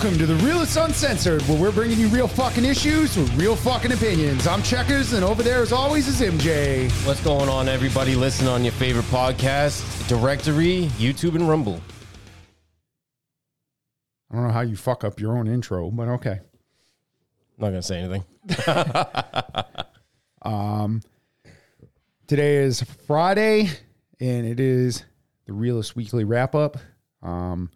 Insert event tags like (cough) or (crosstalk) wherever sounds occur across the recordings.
Welcome to the Realist Uncensored, where we're bringing you real fucking issues with real fucking opinions. I'm Checkers, and over there, as always, is MJ. What's going on, everybody? Listen on your favorite podcast directory, YouTube, and Rumble. I don't know how you fuck up your own intro, but okay. I'm not gonna say anything. (laughs) Um, today is Friday, and it is the Realist Weekly Wrap Up. Um,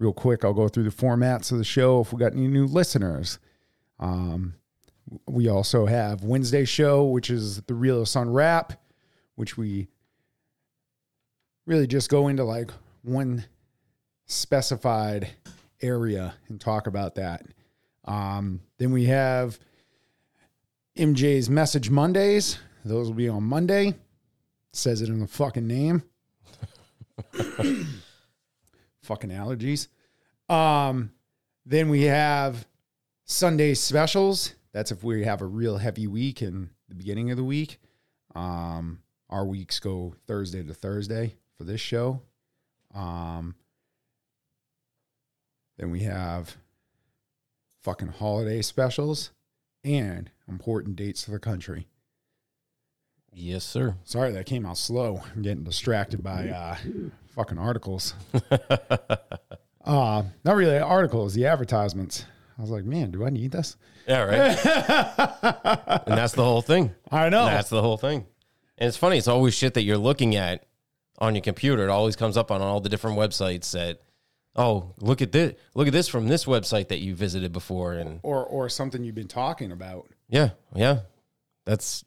real quick, I'll go through the formats of the show if we got any new listeners. Um, we also have Wednesday show, which is the Realist on Rap, which we really just go into like one specified area and talk about that. Um, then we have MJ's Message Mondays. Those will be on Monday. Says it in the fucking name. (laughs) fucking allergies. Um, then we have Sunday specials. That's if we have a real heavy week in the beginning of the week. Um, our weeks go Thursday to Thursday for this show. Um, then we have fucking holiday specials and important dates for the country. Yes, sir. Sorry that came out slow. I'm getting distracted by uh, fucking articles. (laughs) uh, not really articles, the advertisements. I was like, man, do I need this? Yeah, right. (laughs) and that's the whole thing. I know. That's the whole thing. And it's funny. It's always shit that you're looking at on your computer. It always comes up on all the different websites that, oh, look at this. Look at this from this website that you visited before. And or or something you've been talking about. yeah, yeah, that's.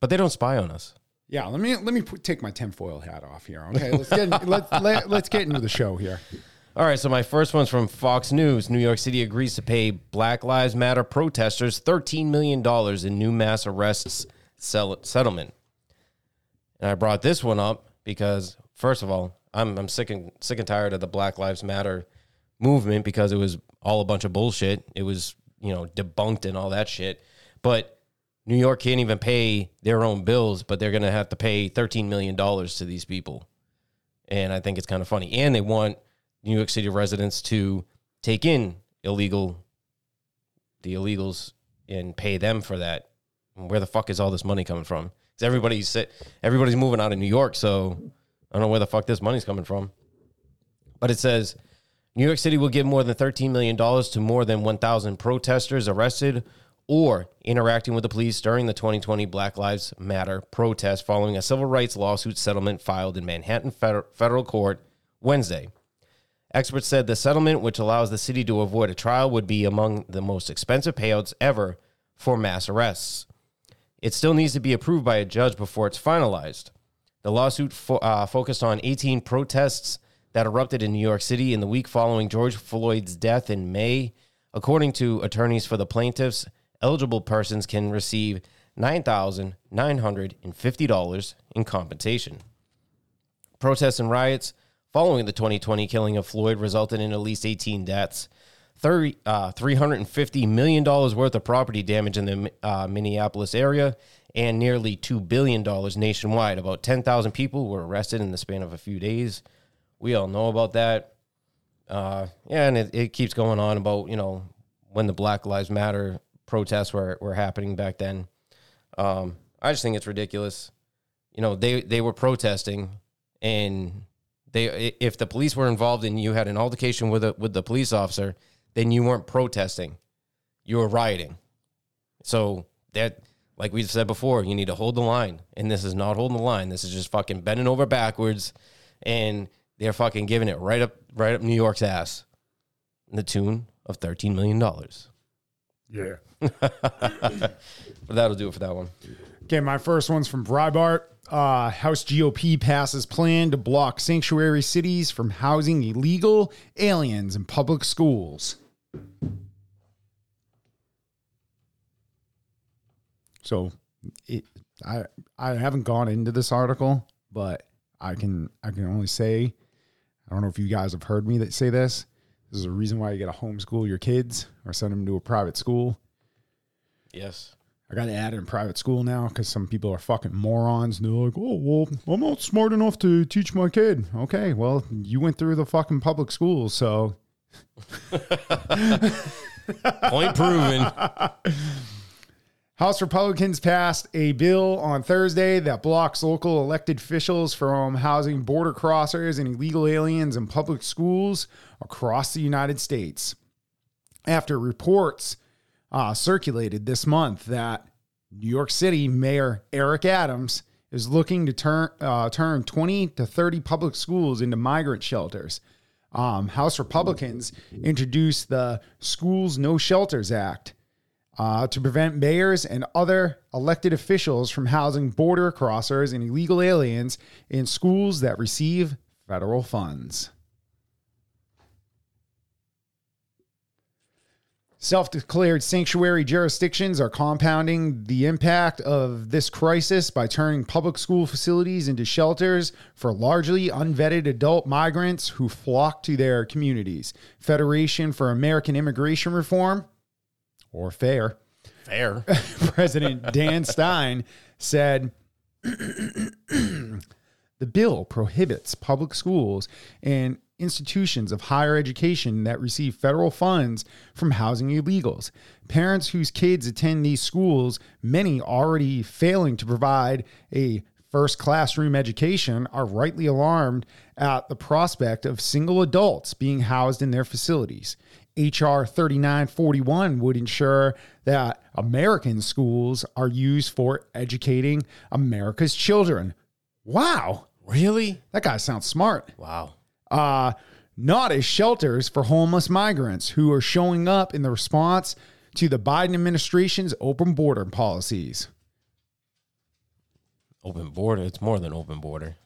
But they don't spy on us. Yeah, let me let me put, take my tinfoil hat off here. Okay, let's get (laughs) let, let, let's get into the show here. All right, so my first one's from Fox News. New York City agrees to pay Black Lives Matter protesters $13 million in new mass arrests sell- settlement. And I brought this one up because, first of all, I'm, I'm sick, and, sick and tired of the Black Lives Matter movement because it was all a bunch of bullshit. It was, you know, debunked and all that shit. But New York can't even pay their own bills, but they're going to have to pay $13 million to these people. And I think it's kind of funny. And they want New York City residents to take in illegal, the illegals, and pay them for that. Where the fuck is all this money coming from? Because everybody's everybody's moving out of New York, so I don't know where the fuck this money's coming from. But it says New York City will give more than $13 million to more than 1,000 protesters arrested or interacting with the police during the 2020 Black Lives Matter protest following a civil rights lawsuit settlement filed in Manhattan federal court Wednesday. Experts said the settlement, which allows the city to avoid a trial, would be among the most expensive payouts ever for mass arrests. It still needs to be approved by a judge before it's finalized. The lawsuit fo- uh, focused on 18 protests that erupted in New York City in the week following George Floyd's death in May. According to attorneys for the plaintiffs, eligible persons can receive $9,950 in compensation. Protests and riots following the 2020 killing of Floyd resulted in at least 18 deaths, 30, uh, $350 million worth of property damage in the uh, Minneapolis area, and nearly $2 billion nationwide. About 10,000 people were arrested in the span of a few days. We all know about that. Uh, yeah, and it, it keeps going on about, you know, when the Black Lives Matter protests were, were happening back then. Um, I just think it's ridiculous. You know, they, they were protesting and they if the police were involved and you had an altercation with a with the police officer, then you weren't protesting. You were rioting. So that like we've said before, you need to hold the line. And this is not holding the line. This is just fucking bending over backwards and they're fucking giving it right up right up New York's ass. In the tune of thirteen million dollars. Yeah. (laughs) But that'll do it for that one. Okay, my first one's from Breitbart. Uh, House GOP passes plan to block sanctuary cities from housing illegal aliens in public schools. So, it, I I haven't gone into this article, but I can I can only say I don't know if you guys have heard me that say this. This is a reason why you got to homeschool your kids or send them to a private school. Yes. I got to add in private school now because some people are fucking morons. And they're like, oh, well, I'm not smart enough to teach my kid. Okay, well, you went through the fucking public school. So (laughs) Point proven. (laughs) House Republicans passed a bill on Thursday that blocks local elected officials from housing border crossers and illegal aliens in public schools across the United States. After reports uh, circulated this month that New York City Mayor Eric Adams is looking to turn uh, turn 20 to 30 public schools into migrant shelters. Um, House Republicans introduced the Schools No Shelters Act uh, to prevent mayors and other elected officials from housing border crossers and illegal aliens in schools that receive federal funds. Self declared sanctuary jurisdictions are compounding the impact of this crisis by turning public school facilities into shelters for largely unvetted adult migrants who flock to their communities. Federation for American Immigration Reform, or FAIR, Fair. (laughs) President Dan Stein said (clears throat) the bill prohibits public schools and institutions of higher education that receive federal funds from housing illegals. Parents whose kids attend these schools, many already failing to provide a first classroom education, are rightly alarmed at the prospect of single adults being housed in their facilities. HR 3941 would ensure that American schools are used for educating America's children. Wow, Really? that guy sounds smart. Wow. Uh, not as shelters for homeless migrants who are showing up in the response to the Biden administration's open border policies. Open border. It's more than open border.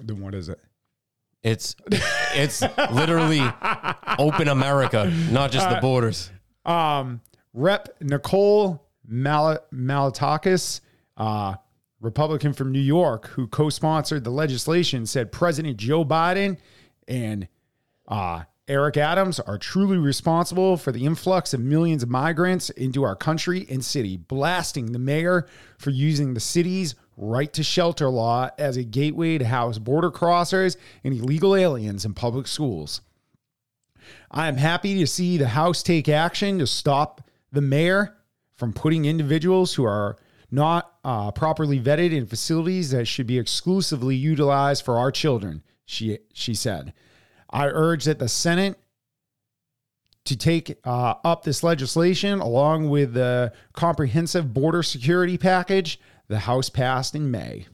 Then what is it? It's it's literally open America, not just the borders. Um, Rep. Nicole Mal- Malliotakis, uh, Republican from New York, who co-sponsored the legislation, said President Joe Biden and uh, Eric Adams are truly responsible for the influx of millions of migrants into our country and city, blasting the mayor for using the city's right to shelter law as a gateway to house border crossers and illegal aliens in public schools. I am happy to see the House take action to stop the mayor from putting individuals who are not uh, properly vetted in facilities that should be exclusively utilized for our children, she, she said. I urge that the Senate to take uh, up this legislation along with the comprehensive border security package the House passed in May.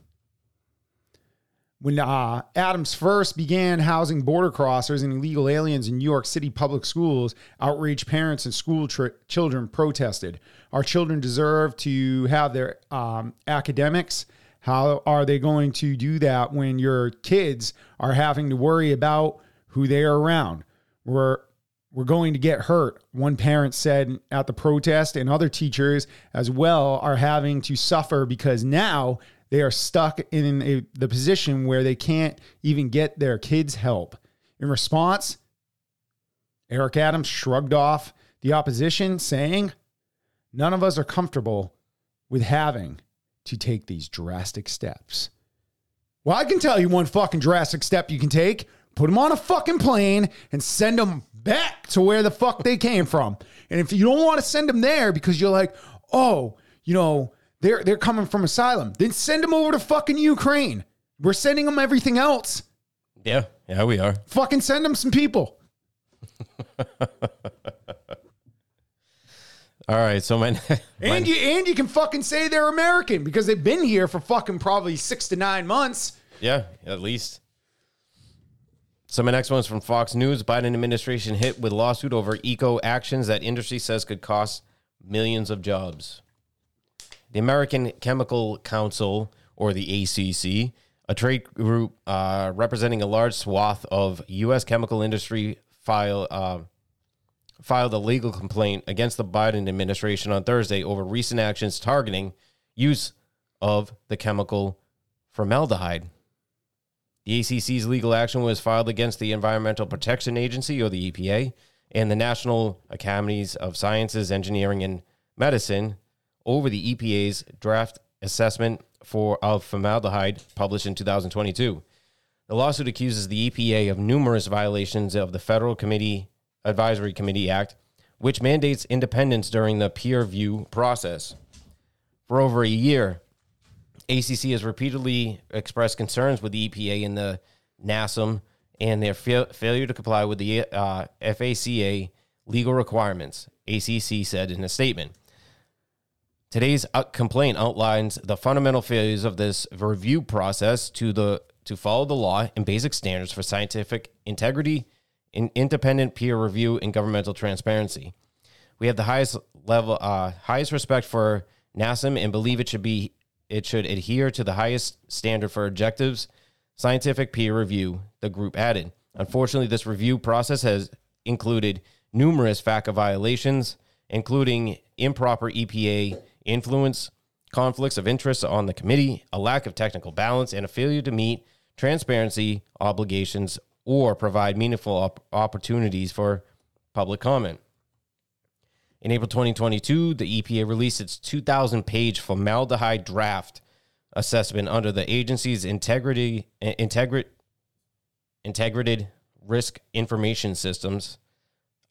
When uh, Adams first began housing border crossers and illegal aliens in New York City public schools, outraged parents and school children protested. Our children deserve to have their um, academics. How are they going to do that when your kids are having to worry about who they are around? We're we're going to get hurt, one parent said at the protest, and other teachers as well are having to suffer because now they are stuck in a, the position where they can't even get their kids help. In response, Eric Adams shrugged off the opposition, saying, None of us are comfortable with having to take these drastic steps. Well, I can tell you one fucking drastic step you can take. Put them on a fucking plane and send them back to where the fuck they came from. And if you don't want to send them there because you're like, oh, you know, they're they're coming from asylum, then send them over to fucking Ukraine. We're sending them everything else. Yeah, yeah, we are. Fucking send them some people. (laughs) All right, so my, (laughs) my And you and you can fucking say they're American because they've been here for fucking probably six to nine months. yeah, at least. So my next one's from Fox News. Biden administration hit with lawsuit over eco actions that industry says could cost millions of jobs. The American Chemical Council, or the ACC, a trade group uh, representing a large swath of U.S. chemical industry, file uh, filed a legal complaint against the Biden administration on Thursday over recent actions targeting use of the chemical formaldehyde. The ACC's legal action was filed against the Environmental Protection Agency, or the EPA, and the National Academies of Sciences, Engineering, and Medicine over the EPA's draft assessment for of formaldehyde published in 2022. The lawsuit accuses the EPA of numerous violations of the Federal Committee Advisory Committee Act, which mandates independence during the peer review process. For over a year, ACC has repeatedly expressed concerns with the EPA and the NASM and their fa- failure to comply with the uh, FACA legal requirements, ACC said in a statement. Today's complaint outlines the fundamental failures of this review process to the to follow the law and basic standards for scientific integrity, in independent peer review, and governmental transparency. We have the highest level, uh, highest respect for NASM and believe it should be it should adhere to the highest standard for objectives, scientific peer review. The group added. Unfortunately, this review process has included numerous FACA violations, including improper EPA influence, conflicts of interest on the committee, a lack of technical balance, and a failure to meet transparency obligations or provide meaningful op- opportunities for public comment. In April 2022, the EPA released its 2,000 page formaldehyde draft assessment under the agency's integrity, integri- integrated risk information systems,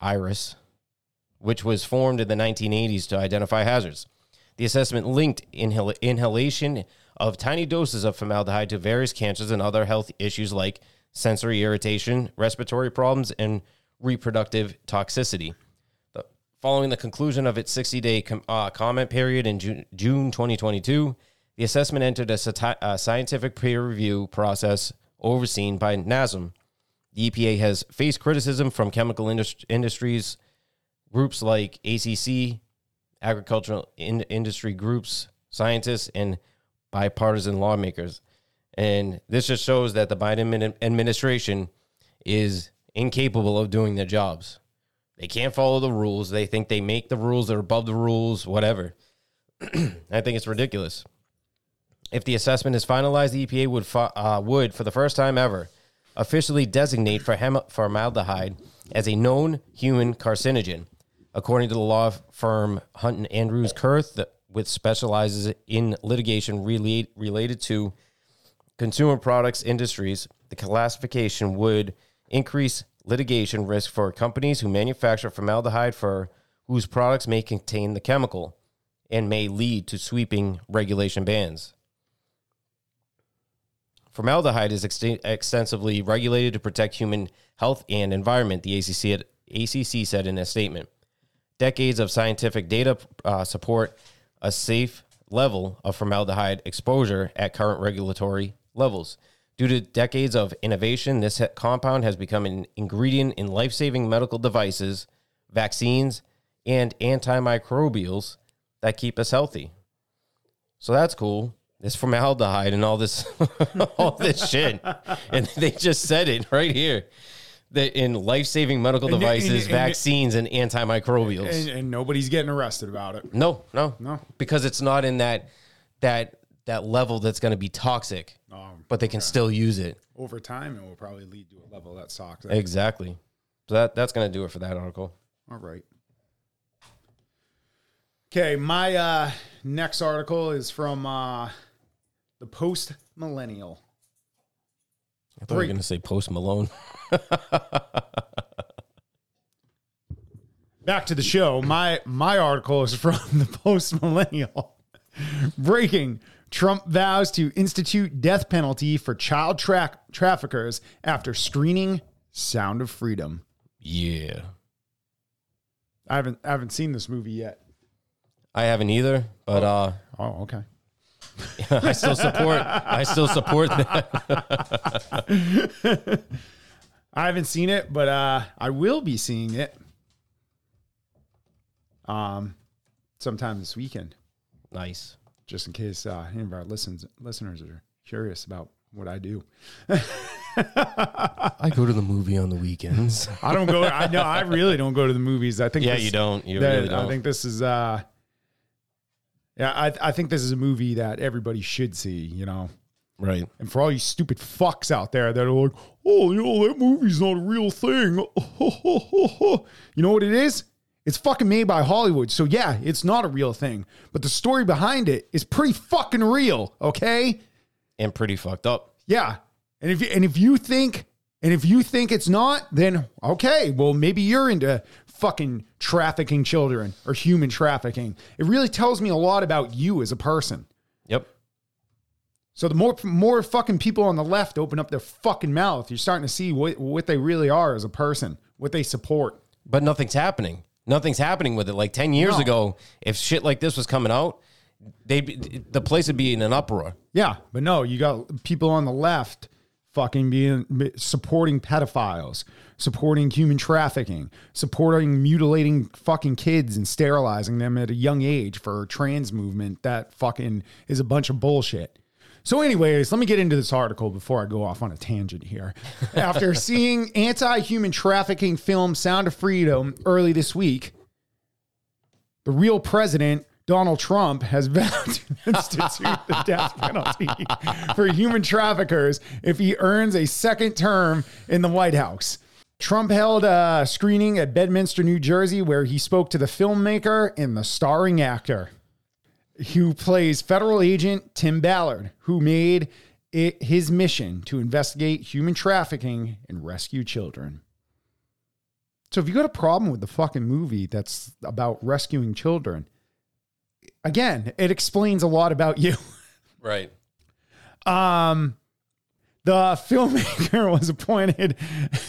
IRIS, which was formed in the 1980s to identify hazards. The assessment linked inhal- inhalation of tiny doses of formaldehyde to various cancers and other health issues like sensory irritation, respiratory problems, and reproductive toxicity. Following the conclusion of its 60 day com- uh, comment period in June, June 2022, the assessment entered a, sati- a scientific peer review process overseen by NASM. The EPA has faced criticism from chemical industri- industries, groups like ACC, agricultural in- industry groups, scientists, and bipartisan lawmakers. And this just shows that the Biden administration is incapable of doing their jobs. They can't follow the rules. They think they make the rules, they're above the rules, whatever. (clears throat) I think it's ridiculous. If the assessment is finalized, the EPA would, uh, would for the first time ever, officially designate for formaldehyde as a known human carcinogen according to the law firm Hunton Andrews Kurth, which specializes in litigation relate, related to consumer products industries, the classification would increase litigation risk for companies who manufacture formaldehyde for whose products may contain the chemical and may lead to sweeping regulation bans. Formaldehyde is ex- extensively regulated to protect human health and environment, the ACC, ACC said in a statement. Decades of scientific data uh, support a safe level of formaldehyde exposure at current regulatory levels. Due to decades of innovation, this compound has become an ingredient in life saving medical devices, vaccines, and antimicrobials that keep us healthy. So that's cool. This formaldehyde and all this, (laughs) all this shit, and they just said it right here that in life saving medical and, devices, and, and, vaccines, and, antimicrobials. And, nobody's getting arrested about it. No, no, no, because it's not in that that that level that's going to be toxic. Um, but they can okay. still use it over time. It will probably lead to a level that's toxic. Exactly. So that that's going to do it for that article. All right. Okay, my uh, next article is from uh, the Post Millennial. I thought you were going to say Post Malone. (laughs) Back to the show. My my article is from the Post Millennial. Breaking: Trump vows to institute death penalty for child tra- traffickers after screening Sound of Freedom. Yeah. I haven't I haven't seen this movie yet. I haven't either, but uh Oh, okay. (laughs) I still support I still support that. (laughs) I haven't seen it, but uh, I will be seeing it um, sometime this weekend. Nice. Just in case uh, any of our listens, listeners are curious about what I do. (laughs) I go to the movie on the weekends. (laughs) I don't go. I know. I really don't go to the movies. I think. Yeah, this, you don't. You that, really don't. I think this is. uh Yeah, I I think this is a movie that everybody should see. You know. Right. And for all you stupid fucks out there that are like, oh, you know, that movie's not a real thing. (laughs) you know what it is? It's fucking made by Hollywood. So yeah, it's not a real thing. But the story behind it is pretty fucking real, okay? And pretty fucked up. Yeah. And if you, and if you think and if you think it's not, then okay, well maybe you're into fucking trafficking children or human trafficking. It really tells me a lot about you as a person. Yep. So the more more fucking people on the left open up their fucking mouth, you're starting to see what what they really are as a person, what they support. But nothing's happening. Nothing's happening with it. Like 10 years No. ago, if shit like this was coming out, they the place would be in an uproar. Yeah, but no, you got people on the left fucking being supporting pedophiles, supporting human trafficking, supporting mutilating fucking kids and sterilizing them at a young age for a trans movement that fucking is a bunch of bullshit. So, anyways, let me get into this article before I go off on a tangent here. After (laughs) seeing anti human trafficking film Sound of Freedom early this week, the real president, Donald Trump, has (laughs) vowed to institute the death penalty for human traffickers if he earns a second term in the White House. Trump held a screening at Bedminster, New Jersey, where he spoke to the filmmaker and the starring actor who plays federal agent Tim Ballard, who made it his mission to investigate human trafficking and rescue children. So if you got a problem with the fucking movie that's about rescuing children, again, it explains a lot about you. (laughs) Right. Um, the filmmaker (laughs) was appointed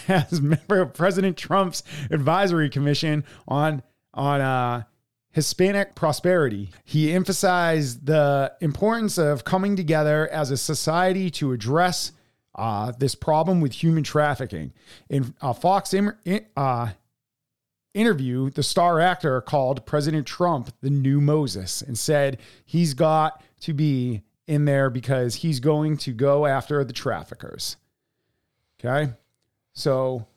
as member of President Trump's advisory commission on on uh, Hispanic prosperity. He emphasized the importance of coming together as a society to address uh, this problem with human trafficking. In a Fox in- uh, interview, the star actor called President Trump the new Moses and said he's got to be in there because he's going to go after the traffickers. Okay. So,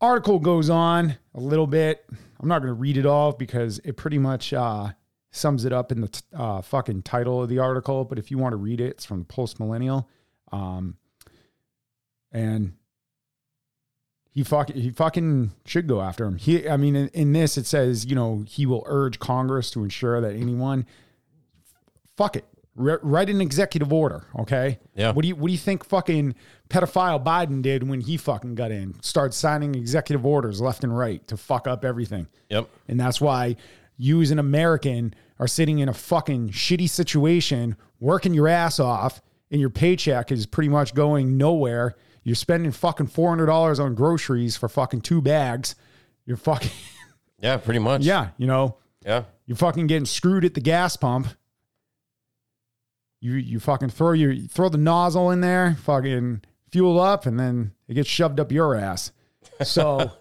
article goes on a little bit. I'm not going to read it all because it pretty much uh, sums it up in the t- uh, fucking title of the article. But if you want to read it, it's from Post Millennial. Um, and he fucking he fucking should go after him. He, I mean, in, in this it says you know he will urge Congress to ensure that anyone, fuck it, Re- write an executive order, okay? Yeah. What do you what do you think fucking pedophile Biden did when he fucking got in? Started signing executive orders left and right to fuck up everything. Yep. And that's why you as an American are sitting in a fucking shitty situation, working your ass off, and your paycheck is pretty much going nowhere. You're spending fucking four hundred dollars on groceries for fucking two bags. You're fucking (laughs) Yeah, pretty much. yeah, you know, Yeah. you're fucking getting screwed at the gas pump. You you fucking throw your you throw the nozzle in there, fucking fuel up, and then it gets shoved up your ass. So (laughs)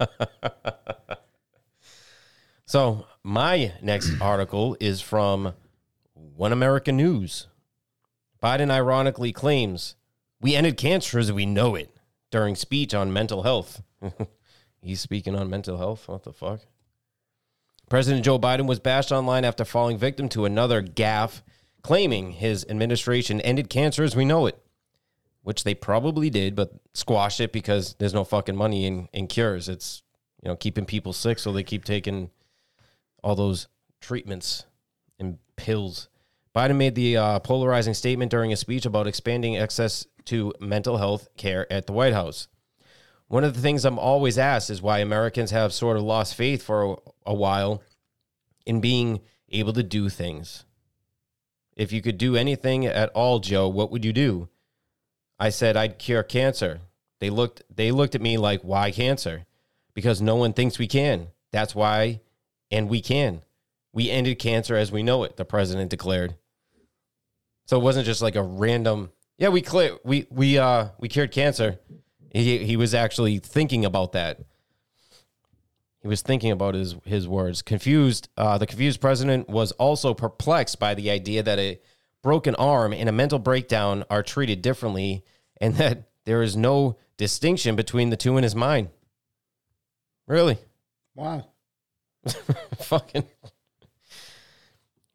So my next article is from One American News. Biden ironically claims we ended cancer as we know it during speech on mental health. (laughs) He's speaking on mental health. What the fuck? President Joe Biden was bashed online after falling victim to another gaffe, claiming his administration ended cancer as we know it, which they probably did, but squashed it because there's no fucking money in, in cures. It's you know keeping people sick, so they keep taking all those treatments and pills. Biden made the uh, polarizing statement during a speech about expanding access to mental health care at the White House. One of the things I'm always asked is why Americans have sort of lost faith for a, a while in being able to do things. If you could do anything at all, Joe, what would you do? I said I'd cure cancer. They looked they looked at me like, "Why cancer?" Because no one thinks we can. That's why and we can. We ended cancer as we know it, the president declared. So it wasn't just like a random, yeah, we clear we we uh we cured cancer. He he was actually thinking about that. He was thinking about his his words. Confused, uh, the confused president was also perplexed by the idea that a broken arm and a mental breakdown are treated differently, and (laughs) that there is no distinction between the two in his mind. Really? wow. (laughs) fucking.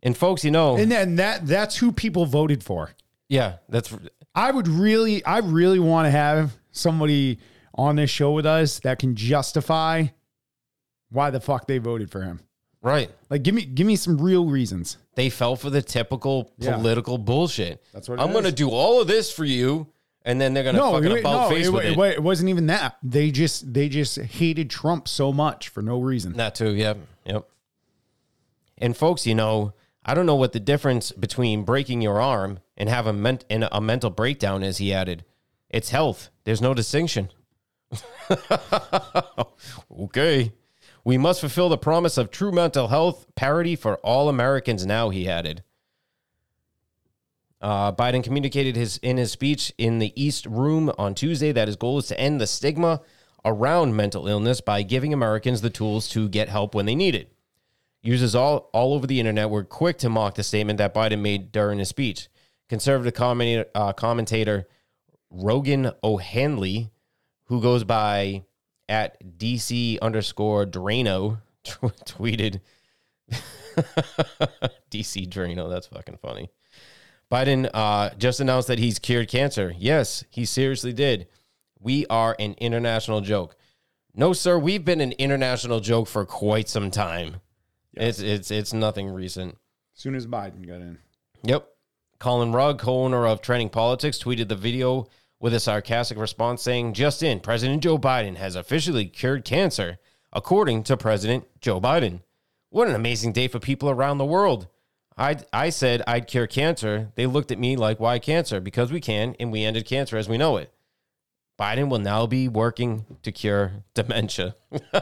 And folks, you know, And then that that's who people voted for. yeah, that's I would really, I really want to have somebody on this show with us that can justify why the fuck they voted for him. right. Like, give me, give me some real reasons. They fell for the typical Yeah. political bullshit. That's what it I'm going to do all of this for you, and then they're gonna fucking it, about no, face it, with it, it. wa- it wasn't even that. They just they just hated Trump so much for no reason. That too, yep, yep. And folks, you know, I don't know what the difference between breaking your arm and have a ment- and a mental breakdown is. He added, "It's health. There's no distinction." (laughs) okay, we must fulfill the promise of true mental health parity for all Americans. Now, he added. Uh, Biden communicated his in his speech in the East Room on Tuesday that his goal is to end the stigma around mental illness by giving Americans the tools to get help when they need it. Users all, all over the internet were quick to mock the statement that Biden made during his speech. Conservative uh, commentator Rogan O'Hanley, who goes by at DC underscore Draino, (laughs) tweeted (laughs) DC Draino. That's fucking funny. Biden uh, just announced that he's cured cancer. Yes, he seriously did. We are an international joke. No, sir, we've been an international joke for quite some time. It's it's it's nothing recent. As soon as Biden got in, Yep. Colin Rugg, co-owner of Trending Politics, tweeted the video with a sarcastic response saying, "Just in, President Joe Biden has officially cured cancer, according to President Joe Biden. What an amazing day for people around the world." I I said I'd cure cancer. They looked at me like, "Why cancer?" Because we can, and we ended cancer as we know it. Biden will now be working to cure dementia. (laughs)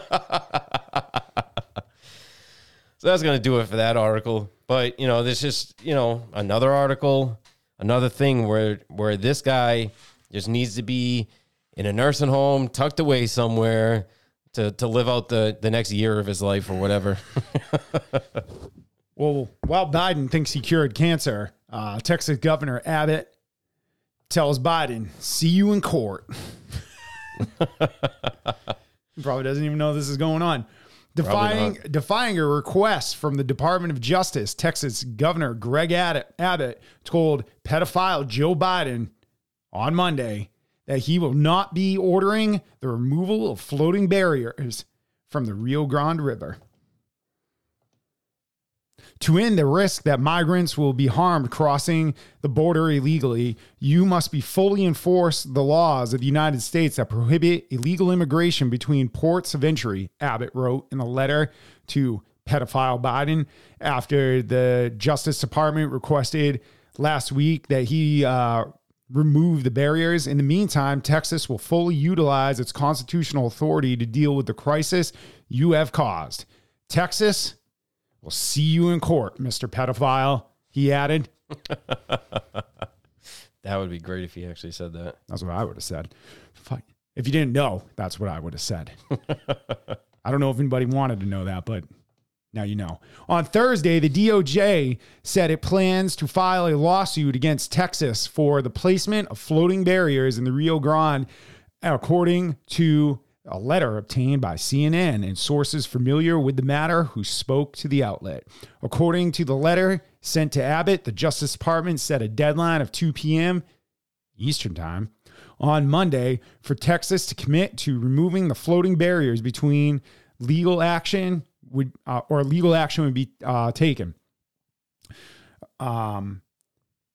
So that's going to do it for that article. But, you know, there's just, you know, another article, another thing where where this guy just needs to be in a nursing home, tucked away somewhere to to live out the the next year of his life or whatever. (laughs) well, while Biden thinks he cured cancer, uh, Texas Governor Abbott tells Biden, "See you in court." (laughs) he probably doesn't even know this is going on. Defying, defying a request from the Department of Justice, Texas Governor Greg Abbott, Abbott told pedophile Joe Biden on Monday that he will not be ordering the removal of floating barriers from the Rio Grande River. To end the risk that migrants will be harmed crossing the border illegally, you must be fully enforce the laws of the United States that prohibit illegal immigration between ports of entry, Abbott wrote in a letter to pedophile Biden after the Justice Department requested last week that he uh, remove the barriers. In the meantime, Texas will fully utilize its constitutional authority to deal with the crisis you have caused. Texas we'll see you in court, Mr. Pedophile, he added. (laughs) that would be great if he actually said that. That's what I would have said. If you didn't know, that's what I would have said. (laughs) I don't know if anybody wanted to know that, but now you know. On Thursday, the DOJ said it plans to file a lawsuit against Texas for the placement of floating barriers in the Rio Grande, according to a letter obtained by CNN and sources familiar with the matter who spoke to the outlet. According to the letter sent to Abbott, the Justice Department set a deadline of 2 p.m. Eastern Time on Monday for Texas to commit to removing the floating barriers between legal action would uh, or legal action would be uh, taken. Um,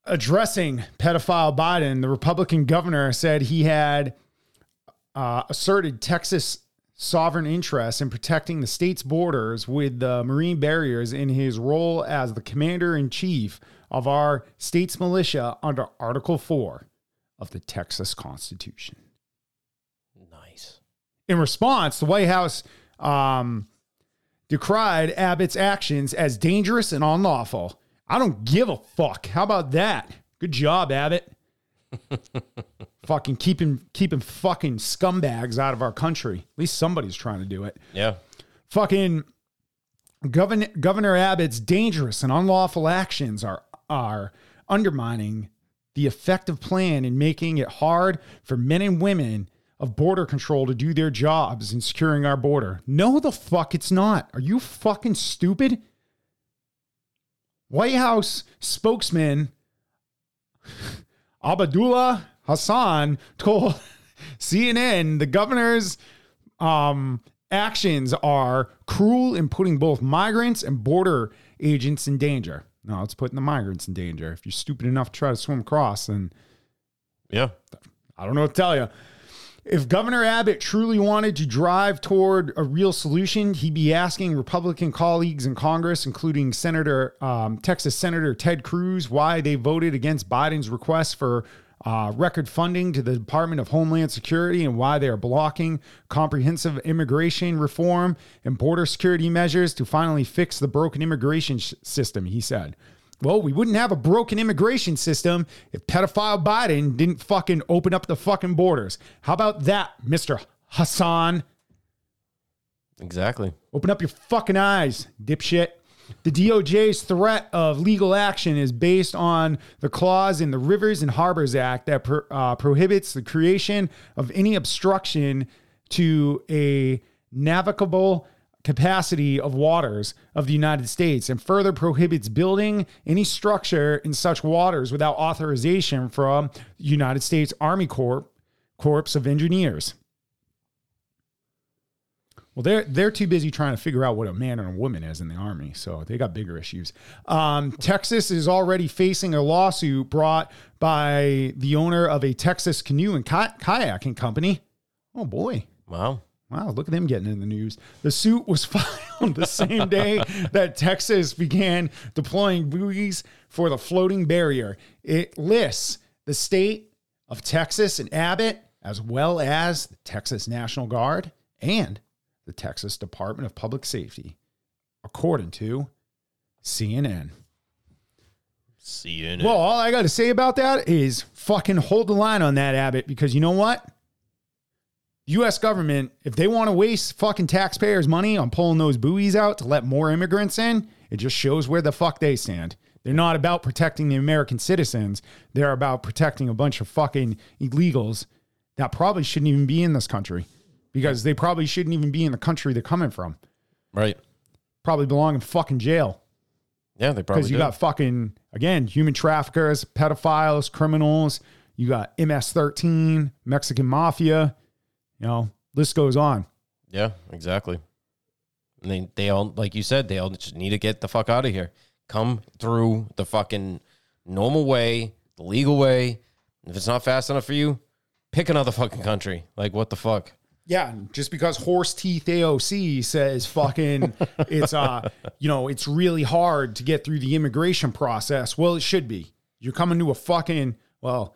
addressing pedophile Biden, the Republican governor said he had uh, asserted Texas sovereign interests in protecting the state's borders with the marine barriers in his role as the commander in chief of our state's militia under Article 4 of the Texas Constitution. Nice. In response, the White House um, decried Abbott's actions as dangerous and unlawful. I don't give a fuck. How about that? Good job, Abbott. (laughs) fucking keeping keeping fucking scumbags out of our country. At least somebody's trying to do it. Yeah. Fucking Governor Governor Abbott's dangerous and unlawful actions are are undermining the effective plan and making it hard for men and women of border control to do their jobs in securing our border. No, the fuck it's not. Are you fucking stupid? White House spokesman (laughs) Abdullah Hassan told (laughs) CNN the governor's um, actions are cruel in putting both migrants and border agents in danger. No, it's putting the migrants in danger. If you're stupid enough to try to swim across, then Yeah. I don't know what to tell you. If Governor Abbott truly wanted to drive toward a real solution, he'd be asking Republican colleagues in Congress, including Senator um, Texas Senator Ted Cruz, why they voted against Biden's request for uh, record funding to the Department of Homeland Security and why they are blocking comprehensive immigration reform and border security measures to finally fix the broken immigration sh- system. He said. Well, we wouldn't have a broken immigration system if pedophile Biden didn't fucking open up the fucking borders. How about that, Mr. Hassan? Exactly. Open up your fucking eyes, dipshit. The DOJ's threat of legal action is based on the clause in the Rivers and Harbors Act that pro- uh, prohibits the creation of any obstruction to a navigable capacity of waters of the United States and further prohibits building any structure in such waters without authorization from United States Army Corps Corps of Engineers. Well, they're they're too busy trying to figure out what a man and a woman is in the army, so they got bigger issues. Um, Texas is already facing a lawsuit brought by the owner of a Texas canoe and kayaking company. Oh boy, Wow. Wow, look at them getting in the news. The suit was (laughs) filed the same day that Texas began deploying buoys for the floating barrier. It lists the state of Texas and Abbott, as well as the Texas National Guard and the Texas Department of Public Safety, according to CNN. CNN. Well, all I got to say about that is fucking hold the line on that, Abbott, because you know what? U.S. government, if they want to waste fucking taxpayers' money on pulling those buoys out to let more immigrants in, it just shows where the fuck they stand. They're not about protecting the American citizens. They're about protecting a bunch of fucking illegals that probably shouldn't even be in this country because they probably shouldn't even be in the country they're coming from. right. Probably belong in fucking jail Yeah, they probably because you do. got fucking again human traffickers, pedophiles, criminals. You got MS-13, Mexican mafia. You know, list goes on. yeah, exactly. And they they all like you said, they all just need to get the fuck out of here. Come through the fucking normal way, the legal way. If it's not fast enough for you, pick another fucking country. Like what the fuck? Yeah, just because horse teeth AOC says fucking (laughs) it's uh you know it's really hard to get through the immigration process. Well, it should be. You're coming to a fucking well,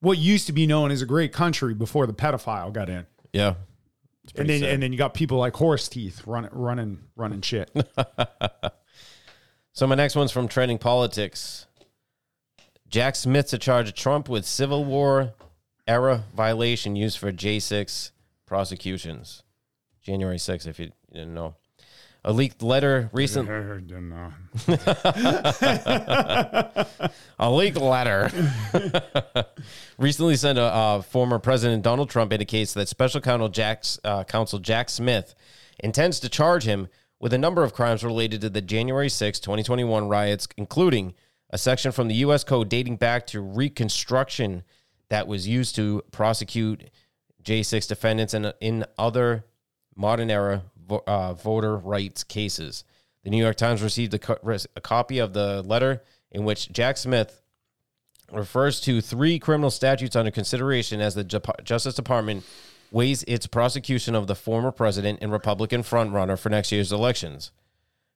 what used to be known as a great country before the pedophile got in. Yeah. And then sad. and then you got people like horse teeth running running running shit. (laughs) So my next one's from Trending Politics. Jack Smith's a charge of Trump with Civil War era violation used for J6 prosecutions. January 6th, if you didn't know. A leaked letter recent (laughs) a leaked letter (laughs) recently sent to uh, former President Donald Trump indicates that Special Counsel Jack, uh, Counsel Jack Smith intends to charge him with a number of crimes related to the January 6, 2021 riots, including a section from the U.S. Code dating back to Reconstruction that was used to prosecute J6 defendants and in other modern era vo- uh, voter rights cases. The New York Times received a, co- a copy of the letter in which Jack Smith refers to three criminal statutes under consideration as the Ju- Justice Department weighs its prosecution of the former president and Republican frontrunner for next year's elections.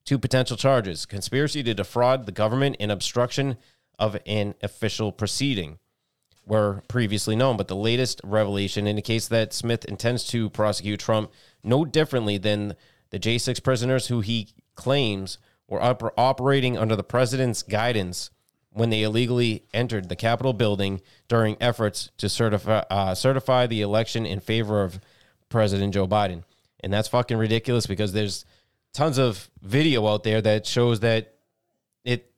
Two potential charges conspiracy to defraud the government and obstruction of an official proceeding were previously known, but the latest revelation indicates that Smith intends to prosecute Trump no differently than the J6 prisoners who he claims were oper- operating under the president's guidance when they illegally entered the Capitol building during efforts to certify, uh, certify the election in favor of President Joe Biden. And that's fucking ridiculous because there's tons of video out there that shows that it,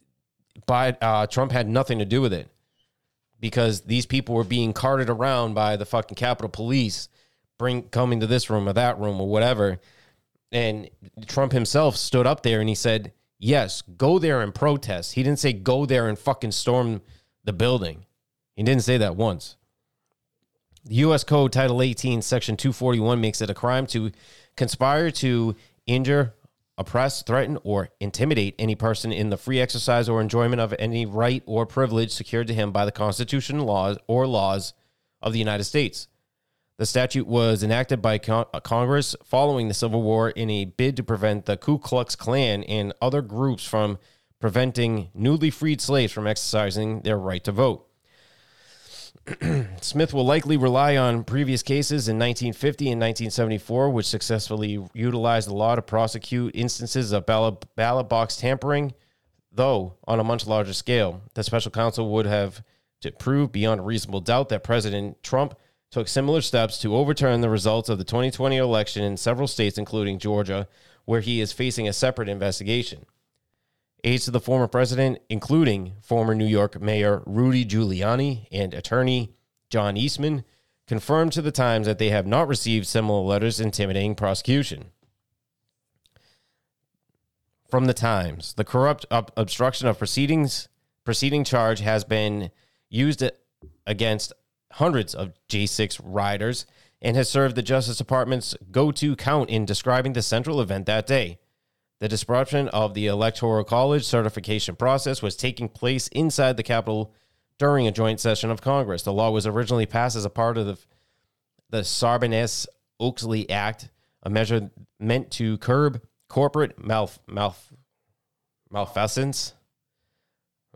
Biden, uh, Trump had nothing to do with it because these people were being carted around by the fucking Capitol Police, bring coming to this room or that room or whatever. And Trump himself stood up there and he said, "Yes, go there and protest." He didn't say go there and fucking storm the building. He didn't say that once. The U.S. Code Title 18, Section 241 makes it a crime to conspire to injure, oppress, threaten, or intimidate any person in the free exercise or enjoyment of any right or privilege secured to him by the Constitution, laws, or laws of the United States. The statute was enacted by con- uh, Congress following the Civil War in a bid to prevent the Ku Klux Klan and other groups from preventing newly freed slaves from exercising their right to vote. (clears throat) Smith will likely rely on previous cases in 1950 and 1974, which successfully utilized the law to prosecute instances of ballot, ballot box tampering, though on a much larger scale. The special counsel would have to prove beyond a reasonable doubt that President Trump took similar steps to overturn the results of the 2020 election in several states, including Georgia, where he is facing a separate investigation. Aides to the former president, including former New York Mayor Rudy Giuliani and attorney John Eastman, confirmed to the Times that they have not received similar letters intimidating prosecution. From the Times, the corrupt ob- obstruction of proceedings proceeding charge has been used against hundreds of J6 riders and has served the Justice Department's go to count in describing the central event that day. The disruption of the Electoral College certification process was taking place inside the Capitol during a joint session of Congress. The law was originally passed as a part of the, the Sarbanes Oxley Act, a measure meant to curb corporate malf, malf, malfeasance.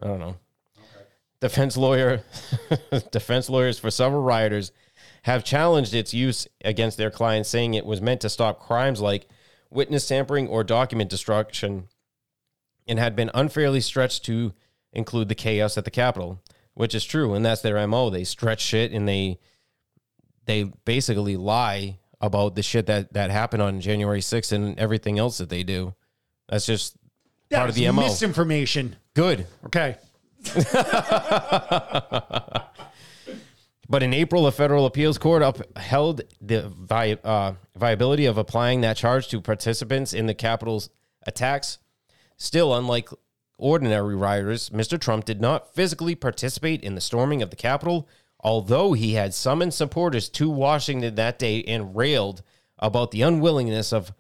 I don't know defense lawyer (laughs) defense lawyers for several rioters have challenged its use against their clients saying it was meant to stop crimes like witness tampering or document destruction and had been unfairly stretched to include the chaos at the capitol which is true and that's their mo they stretch shit and they they basically lie about the shit that that happened on January 6th and everything else that they do that's just part of the mo misinformation. good Okay. (laughs) But in April, a federal appeals court upheld the vi- uh, viability of applying that charge to participants in the Capitol's attacks. Still, unlike ordinary rioters, Mr. Trump did not physically participate in the storming of the Capitol, although he had summoned supporters to Washington that day and railed about the unwillingness of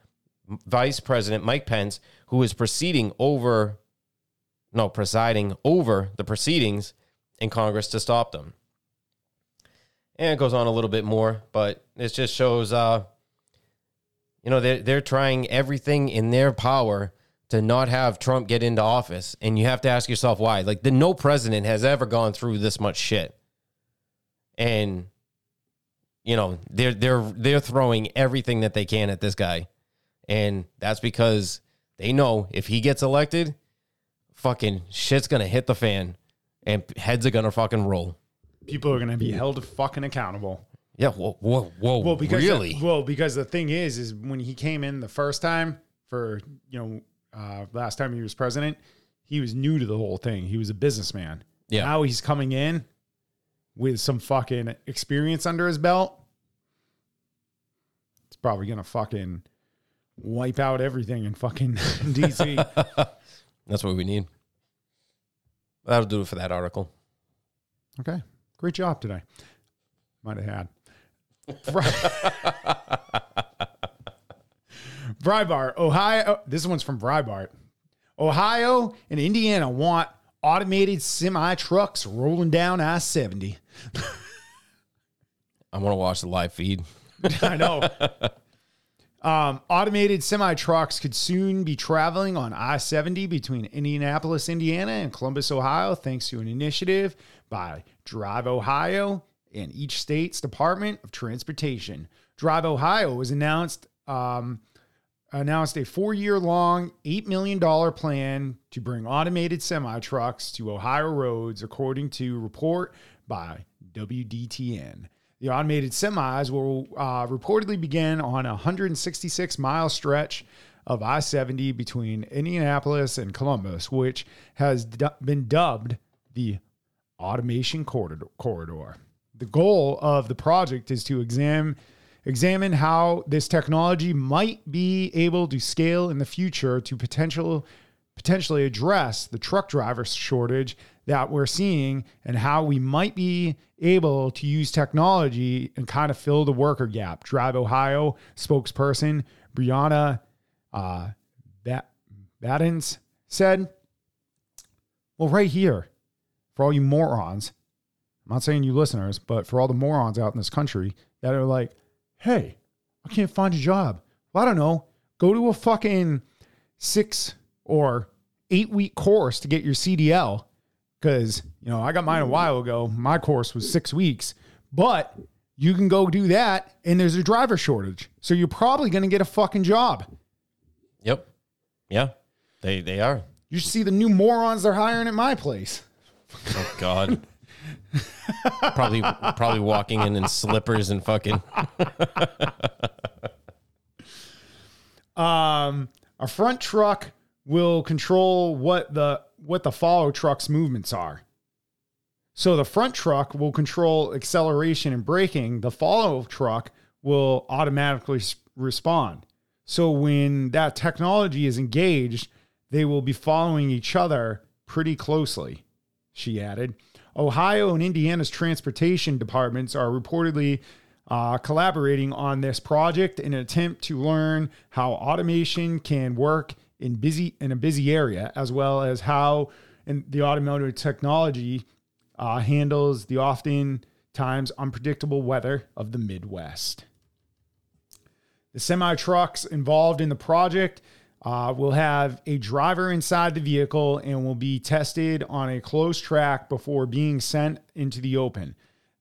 Vice President Mike Pence, who was proceeding over, no, presiding over the proceedings in Congress to stop them and it goes on a little bit more, but it just shows, uh, you know, they're, they're trying everything in their power to not have Trump get into office. And you have to ask yourself why. Like, the no president has ever gone through this much shit. And, you know, they're, they're, they're throwing everything that they can at this guy. And that's because they know if he gets elected, fucking shit's to hit the fan and heads are to fucking roll people are to be held fucking accountable. Yeah, whoa, whoa, whoa. Well, because really? The, well, because the thing is, is when he came in the first time for you know uh, last time he was president, he was new to the whole thing. He was a businessman. Yeah. Now he's coming in with some fucking experience under his belt. It's probably gonna fucking wipe out everything in fucking (laughs) DC. (laughs) That's what we need. That'll do it for that article. Okay. Great job today. Might have had. Breitbart, (laughs) Ohio. This one's from Breitbart. Ohio and Indiana want automated semi trucks rolling down I 70. (laughs) I want to watch the live feed. (laughs) I know. Um, automated semi trucks could soon be traveling on I 70 between Indianapolis, Indiana, and Columbus, Ohio, thanks to an initiative by Drive Ohio and each state's Department of Transportation. Drive Ohio was announced um, announced a four year long, $8 million plan to bring automated semi trucks to Ohio roads, according to report by WDTN. The automated semis will uh, reportedly begin on a 166 mile stretch of I 70 between Indianapolis and Columbus, which has du- been dubbed the automation corridor. The goal of the project is to examine examine how this technology might be able to scale in the future to potential potentially address the truck driver shortage that we're seeing and how we might be able to use technology and kind of fill the worker gap. Drive Ohio spokesperson Brianna uh, Badens said, Well, right here, for all you morons, I'm not saying you listeners, but for all the morons out in this country that are like, hey, I can't find a job. Well, I don't know. Go to a fucking six or eight week course to get your CDL. Cause, you know, I got mine a while ago. My course was six weeks, but you can go do that and there's a driver shortage. So you're probably going to get a fucking job. Yep. Yeah. They they are. You should see the new morons they're hiring at my place. Oh God. probably probably walking in in slippers and fucking (laughs) Um, a front truck will control what the what the follow truck's movements are. So the front truck will control acceleration and braking. The follow truck will automatically respond. So when that technology is engaged, they will be following each other pretty closely, she added. Ohio and Indiana's transportation departments are reportedly uh, collaborating on this project in an attempt to learn how automation can work in busy in a busy area, as well as how in the automotive technology uh, handles the often times unpredictable weather of the Midwest. The semi trucks involved in the project uh, will have a driver inside the vehicle and will be tested on a closed track before being sent into the open.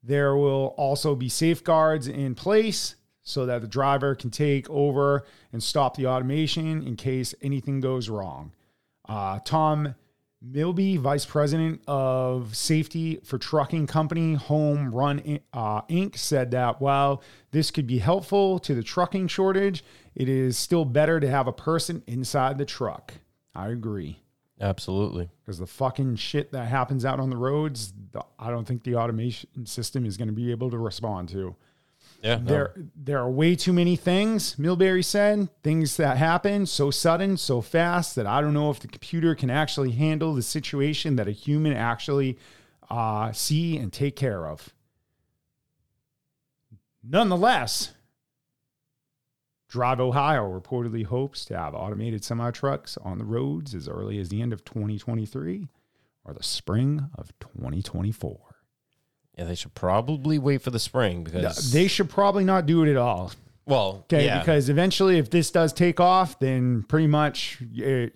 There will also be safeguards in place so that the driver can take over and stop the automation in case anything goes wrong. Uh, Tom Milby, Vice President of Safety for Trucking Company Home Run uh, Inc., said that while this could be helpful to the trucking shortage, it is still better to have a person inside the truck. I agree. Absolutely. Because the fucking shit that happens out on the roads, the, I don't think the automation system is going to be able to respond to. Yeah. no. There, there are way too many things, Milbury said, things that happen so sudden, so fast that I don't know if the computer can actually handle the situation that a human actually uh, see and take care of. Nonetheless, Drive Ohio reportedly hopes to have automated semi trucks on the roads as early as the end of 2023 or the spring of 2024. Yeah, they should probably wait for the spring because They should probably not do it at all. well, Okay, yeah, because eventually, if this does take off, then pretty much uh,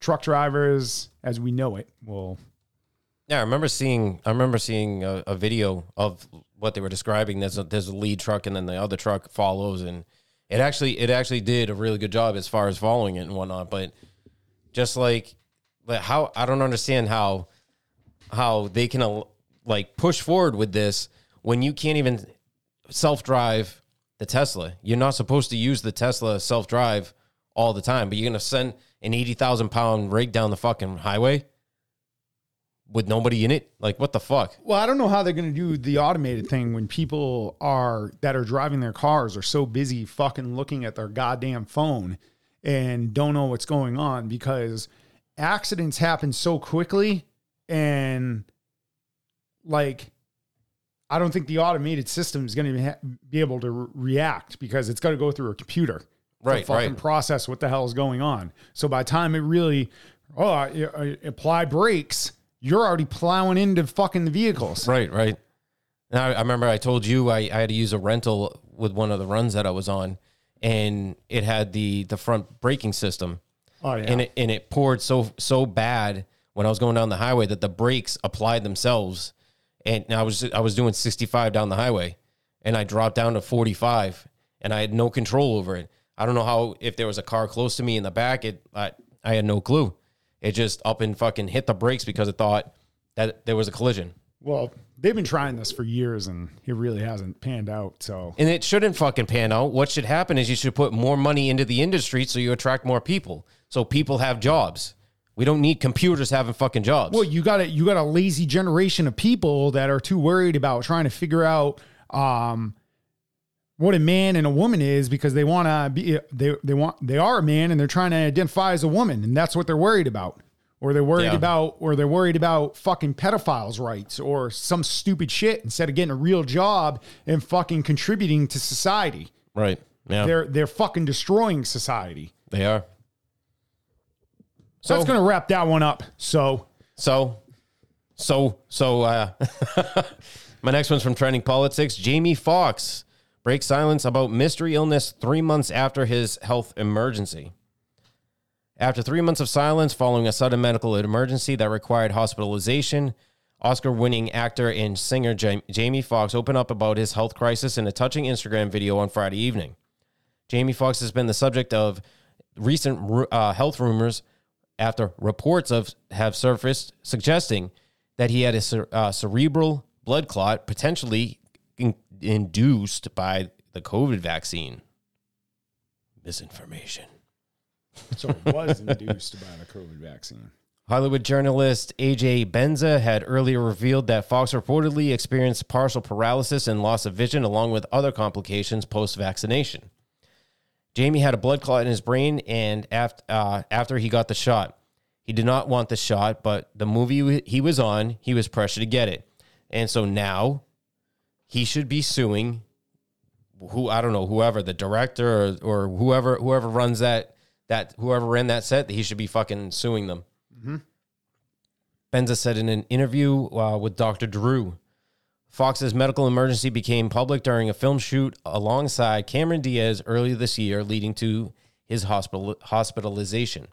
truck drivers, as we know it, will. yeah. I remember seeing I remember seeing a, a video of what they were describing. There's a there's a lead truck and then the other truck follows, and it actually it actually did a really good job as far as following it and whatnot. But just like, like how I don't understand how how they can uh, like push forward with this when you can't even self drive the Tesla. You're not supposed to use the Tesla self drive all the time, but you're gonna send an eighty thousand pound rig down the fucking highway with nobody in it. Like what the fuck? Well, I don't know how they're to do the automated thing when people are that are driving their cars are so busy fucking looking at their goddamn phone and don't know what's going on because accidents happen so quickly and like I don't think the automated system is going to ha- be able to re- react because it's got to go through a computer. to Right, fucking right. process what the hell is going on. So by the time it really, oh, I, I apply brakes, you're already plowing into fucking the vehicles. Right, right. And I, I remember I told you I, I had to use a rental with one of the runs that I was on, and it had the the front braking system, Oh yeah. and it and it poured so so bad when I was going down the highway that the brakes applied themselves, and I was I was doing 65 down the highway, and I dropped down to 45, and I had no control over it. I don't know how if there was a car close to me in the back, it I I had no clue. It just up and fucking hit the brakes because it thought that there was a collision. well, they've been trying this for years and it really hasn't panned out. So And it shouldn't fucking pan out. What should happen is you should put more money into the industry so you attract more people. So people have jobs. We don't need computers having fucking jobs. well, you got a you got a lazy generation of people that are too worried about trying to figure out um what a man and a woman is because they want to be they they want they are a man and they're trying to identify as a woman and that's what they're worried about. Or they're worried Yeah. about or they're worried about fucking pedophiles rights or some stupid shit instead of getting a real job and fucking contributing to society. right. Yeah. They're they're fucking destroying society. they are. So that's going to wrap that one up. So So So, so uh, (laughs) my next one's from Trending Politics. Jamie Foxx breaks silence about mystery illness three months after his health emergency. After three months of silence following a sudden medical emergency that required hospitalization, Oscar winning actor and singer Jamie Foxx opened up about his health crisis in a touching Instagram video on Friday evening. Jamie Foxx has been the subject of recent uh, health rumors after reports of have surfaced suggesting that he had a cer- uh, cerebral blood clot potentially in- induced by the COVID vaccine. Misinformation. (laughs) So it was induced by the COVID vaccine. Hollywood journalist AJ Benza had earlier revealed that Foxx reportedly experienced partial paralysis and loss of vision, along with other complications post vaccination. Jamie had a blood clot in his brain, and after, uh, after he got the shot, he did not want the shot, but the movie he was on, he was pressured to get it. And so now he should be suing who I don't know, whoever, the director or, or whoever whoever runs that that whoever ran that set, he should be fucking suing them. Mm-hmm. Benza said in an interview uh, with Dr. Drew, Foxx's medical emergency became public during a film shoot alongside Cameron Diaz earlier this year, leading to his hospital hospitalization.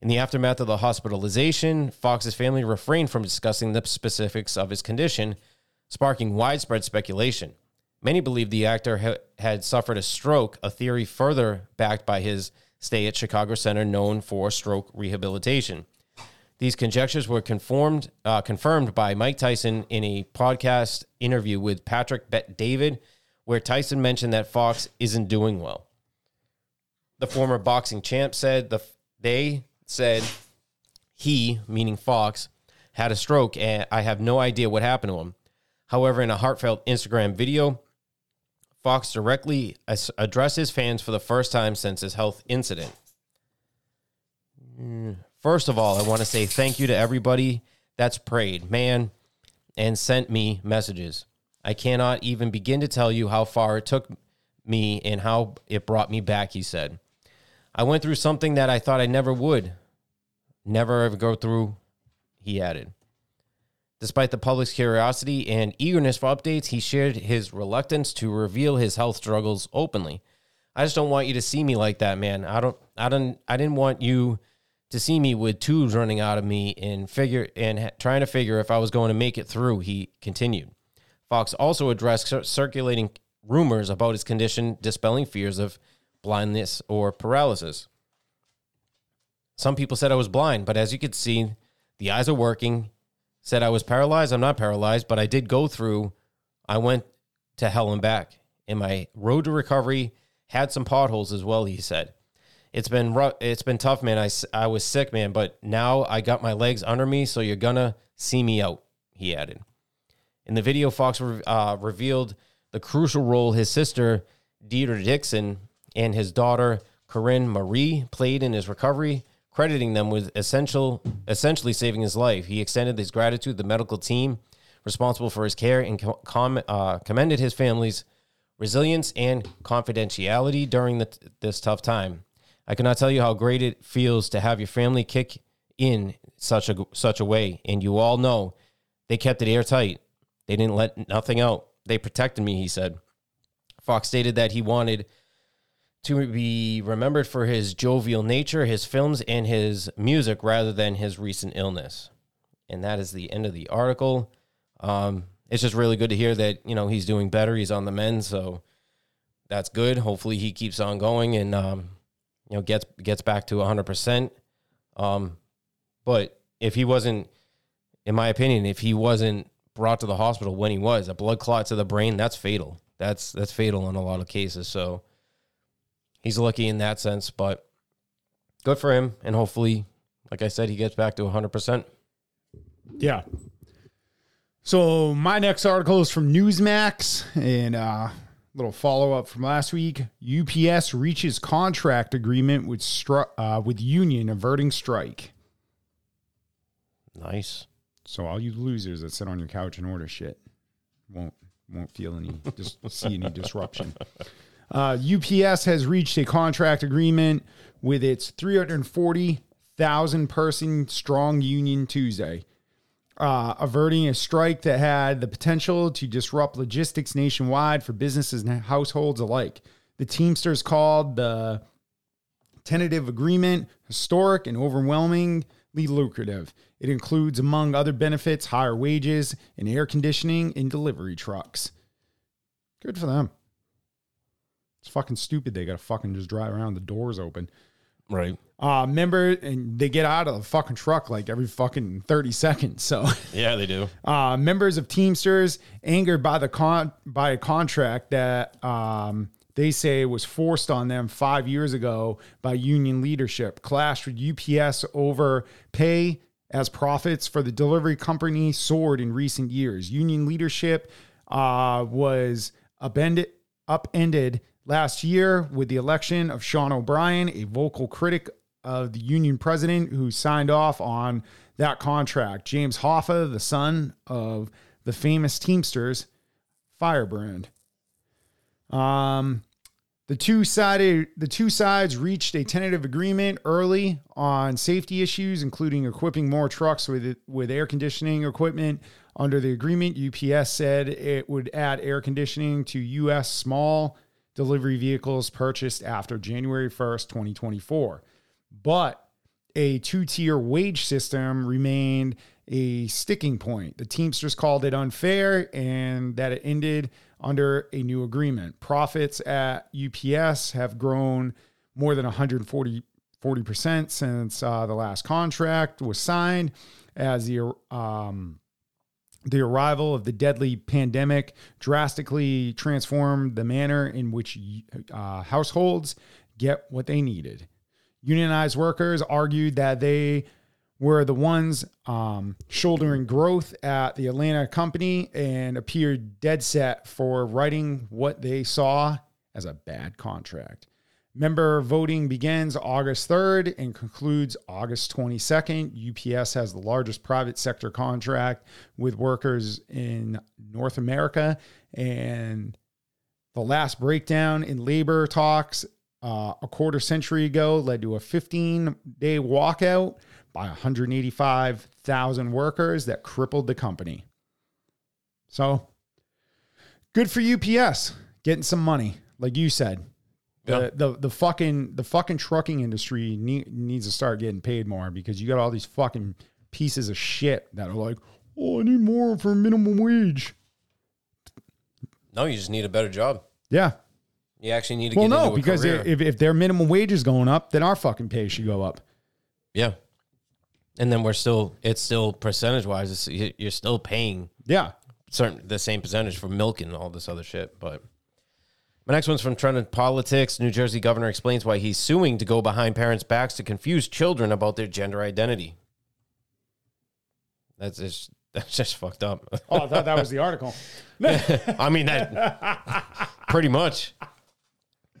In the aftermath of the hospitalization, Foxx's family refrained from discussing the specifics of his condition, sparking widespread speculation. Many believe the actor ha- had suffered a stroke, a theory further backed by his stay at Chicago Center known for stroke rehabilitation. These conjectures were confirmed, uh, confirmed by Mike Tyson in a podcast interview with Patrick Bet-David, where Tyson mentioned that Foxx isn't doing well. The former boxing champ said the they said he, meaning Foxx, had a stroke and I have no idea what happened to him. However, in a heartfelt Instagram video, Foxx directly addresses fans for the first time since his health incident. First of all, I want to say thank you to everybody that's prayed, man, and sent me messages. I cannot even begin to tell you how far it took me and how it brought me back, he said. I went through something that I thought I never would. Never ever go through, he added. Despite the public's curiosity and eagerness for updates, he shared his reluctance to reveal his health struggles openly. I just don't want you to see me like that, man. I don't I don't I didn't want you to see me with tubes running out of me and figure and ha- trying to figure if I was going to make it through, he continued. Foxx also addressed cir- circulating rumors about his condition, dispelling fears of blindness or paralysis. Some people said I was blind, but as you could see, the eyes are working. Said I was paralyzed. I'm not paralyzed, but I did go through. I went to hell and back. In my road to recovery, had some potholes as well. He said, "It's been rough. It's been tough, man. I I was sick, man, but now I got my legs under me, so you're gonna see me out." He added. In the video, Foxx uh, revealed the crucial role his sister Deirdre Dixon and his daughter Corinne Marie played in his recovery crediting them with essential, essentially saving his life. He extended his gratitude to the medical team responsible for his care and com- uh, commended his family's resilience and confidentiality during the, this tough time. I cannot tell you how great it feels to have your family kick in such a such a way, and you all know they kept it airtight. They didn't let nothing out. They protected me, he said. Foxx stated that he wanted to be remembered for his jovial nature, his films, and his music rather than his recent illness. And that is the end of the article. Um, it's just really good to hear that you know he's doing better. He's on the mend, so that's good. Hopefully, he keeps on going and um, you know gets gets back to 100%. um. But if he wasn't, in my opinion, if he wasn't brought to the hospital when he was a blood clot to the brain, that's fatal. That's that's fatal in a lot of cases. So he's lucky in that sense, but good for him. And hopefully, like I said, he gets back to 100%. Yeah. So my next article is from Newsmax and uh, little follow up from last week. UPS reaches contract agreement with stri- uh, with union averting strike. Nice. So all you losers that sit on your couch and order shit won't won't feel any just (laughs) see any disruption. Uh, UPS has reached a contract agreement with its 340,000 person strong union Tuesday. Uh, averting a strike that had the potential to disrupt logistics nationwide for businesses and households alike. The Teamsters called the tentative agreement historic and overwhelmingly lucrative. It includes, among other benefits, higher wages and air conditioning in delivery trucks. Good for them. It's fucking stupid. They got to fucking just drive around the doors open. Right. Uh, member, and they get out of the fucking truck like every fucking 30 seconds. So, (laughs) Yeah, they do. uh, members of Teamsters angered by the con by a contract that um, they say was forced on them five years ago by union leadership clashed with UPS over pay as profits for the delivery company soared in recent years. Union leadership uh, was upended, upended last year with the election of Sean O'Brien, a vocal critic of the union president who signed off on that contract. James Hoffa, the son of the famous Teamsters Firebrand. Um, the two sided the two sides reached a tentative agreement early on safety issues, including equipping more trucks with with air conditioning equipment. Under the agreement, UPS said it would add air conditioning to U.S. small delivery vehicles purchased after January 1st, 2024. But a two tier wage system remained a sticking point. The Teamsters called it unfair and that it ended under a new agreement. Profits at UPS have grown more than 140 40% since uh, the last contract was signed as the um, the arrival of the deadly pandemic drastically transformed the manner in which uh, households get what they needed. Unionized workers argued that they were the ones um, shouldering growth at the Atlanta company and appeared dead set for writing what they saw as a bad contract. Member voting begins August 3rd and concludes August 22nd. UPS has the largest private sector contract with workers in North America. And the last breakdown in labor talks uh, a quarter century ago led to a 15 day walkout by 185,000 workers that crippled the company. So good for UPS getting some money, like you said. The, the the fucking the fucking trucking industry need, needs to start getting paid more because you got all these fucking pieces of shit that are like, oh, I need more for minimum wage. No, you just need a better job. Yeah. You actually need to Well, get no, because career. if, if their minimum wage is going up, then our fucking pay should go up. yeah. And then we're still, it's still percentage wise, you- you're still paying Yeah. certain the same percentage for milk and all this other shit. But my next one's from Trending Politics. New Jersey governor explains why he's suing to go behind parents' backs to confuse children about their gender identity. That's just (laughs) that's just fucked up. Oh, I thought that was the article. (laughs) I mean that (laughs) pretty much.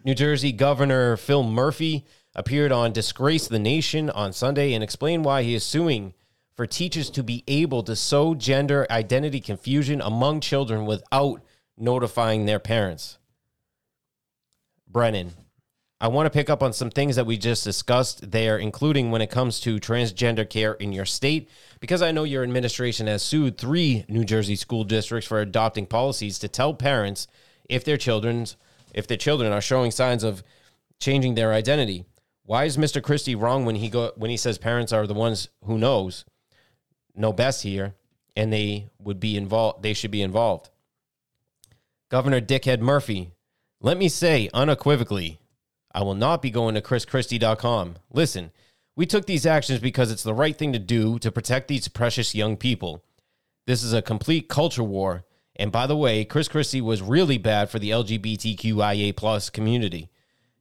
New Jersey Governor Phil Murphy appeared on Disgrace the Nation on Sunday and explained why he is suing for teachers to be able to sow gender identity confusion among children without notifying their parents. Brennan, I want to pick up on some things that we just discussed there, including when it comes to transgender care in your state, because I know your administration has sued three New Jersey school districts for adopting policies to tell parents if their children's if the children are showing signs of changing their identity. Why is Mr. Christie wrong when he go when he says parents are the ones who knows know best here and they would be involved they should be involved? Governor Dickhead Murphy, let me say unequivocally, I will not be going to chrischristie.com. Listen, we took these actions because it's the right thing to do to protect these precious young people. This is a complete culture war. And by the way, Chris Christie was really bad for the LGBTQIA plus community.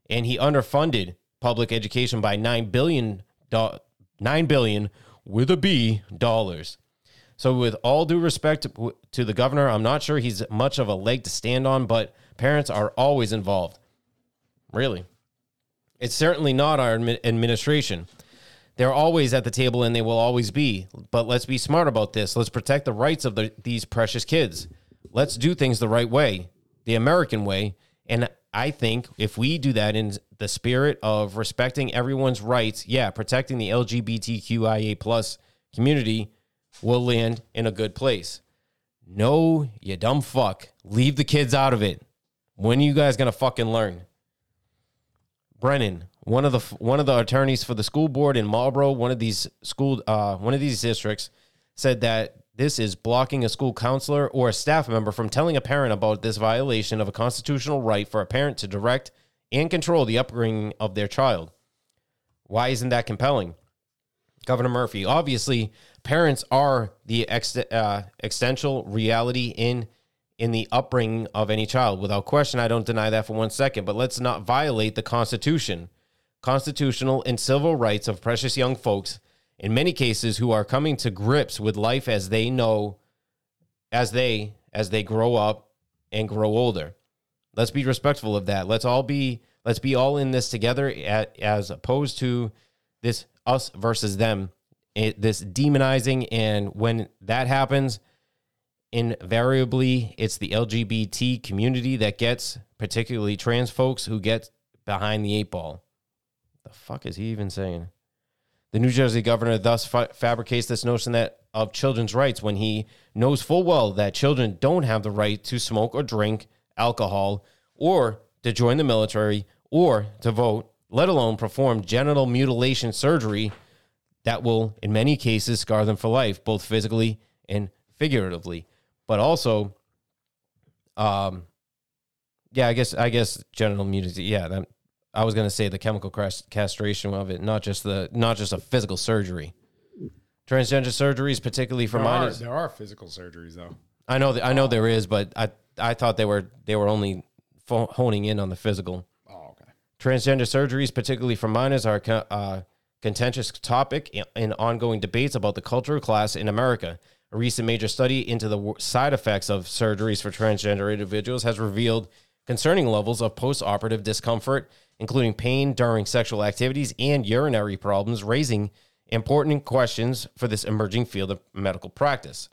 And he underfunded public education by 9 billion do- 9 billion with a B dollars. So, with all due respect to, to the governor, I'm not sure he's much of a leg to stand on, but parents are always involved. Really. It's certainly not our administration. They're always at the table and they will always be. But let's be smart about this. Let's protect the rights of the, these precious kids. Let's do things the right way, the American way. And I think if we do that in the spirit of respecting everyone's rights, yeah, protecting the LGBTQIA plus community, will land in a good place. No, you dumb fuck. Leave the kids out of it. When are you guys gonna fucking learn? Brennan, one of the one of the attorneys for the school board in Marlboro, one of these school uh, one of these districts, said that this is blocking a school counselor or a staff member from telling a parent about this violation of a constitutional right for a parent to direct and control the upbringing of their child. Why isn't that compelling? Governor Murphy, obviously, parents are the ex- uh, existential reality in in the upbringing of any child. Without question, I don't deny that for one second. But let's not violate the Constitution, constitutional and civil rights of precious young folks. In many cases, who are coming to grips with life as they know, as they as they grow up and grow older. Let's be respectful of that. Let's all be let's be all in this together at, as opposed to this us versus them. It, this demonizing and when that happens, invariably it's the LGBT community that gets, particularly trans folks, who get behind the eight ball. The fuck is he even saying? The New Jersey governor thus fa- fabricates this notion that of children's rights when he knows full well that children don't have the right to smoke or drink alcohol or to join the military or to vote, let alone perform genital mutilation surgery that will, in many cases, scar them for life, both physically and figuratively. But also, um, yeah, I guess I guess genital mutilation. Yeah, that, I was gonna say the chemical castration of it, not just the not just a physical surgery. Transgender surgeries, particularly for there minors. Are, there are physical surgeries though. I know, I know there is, but I I thought they were they were only honing in on the physical. Oh, okay. Transgender surgeries, particularly for minors, are a uh, contentious topic in ongoing debates about the cultural class in America. A recent major study into the side effects of surgeries for transgender individuals has revealed concerning levels of post-operative discomfort, including pain during sexual activities and urinary problems, raising important questions for this emerging field of medical practice.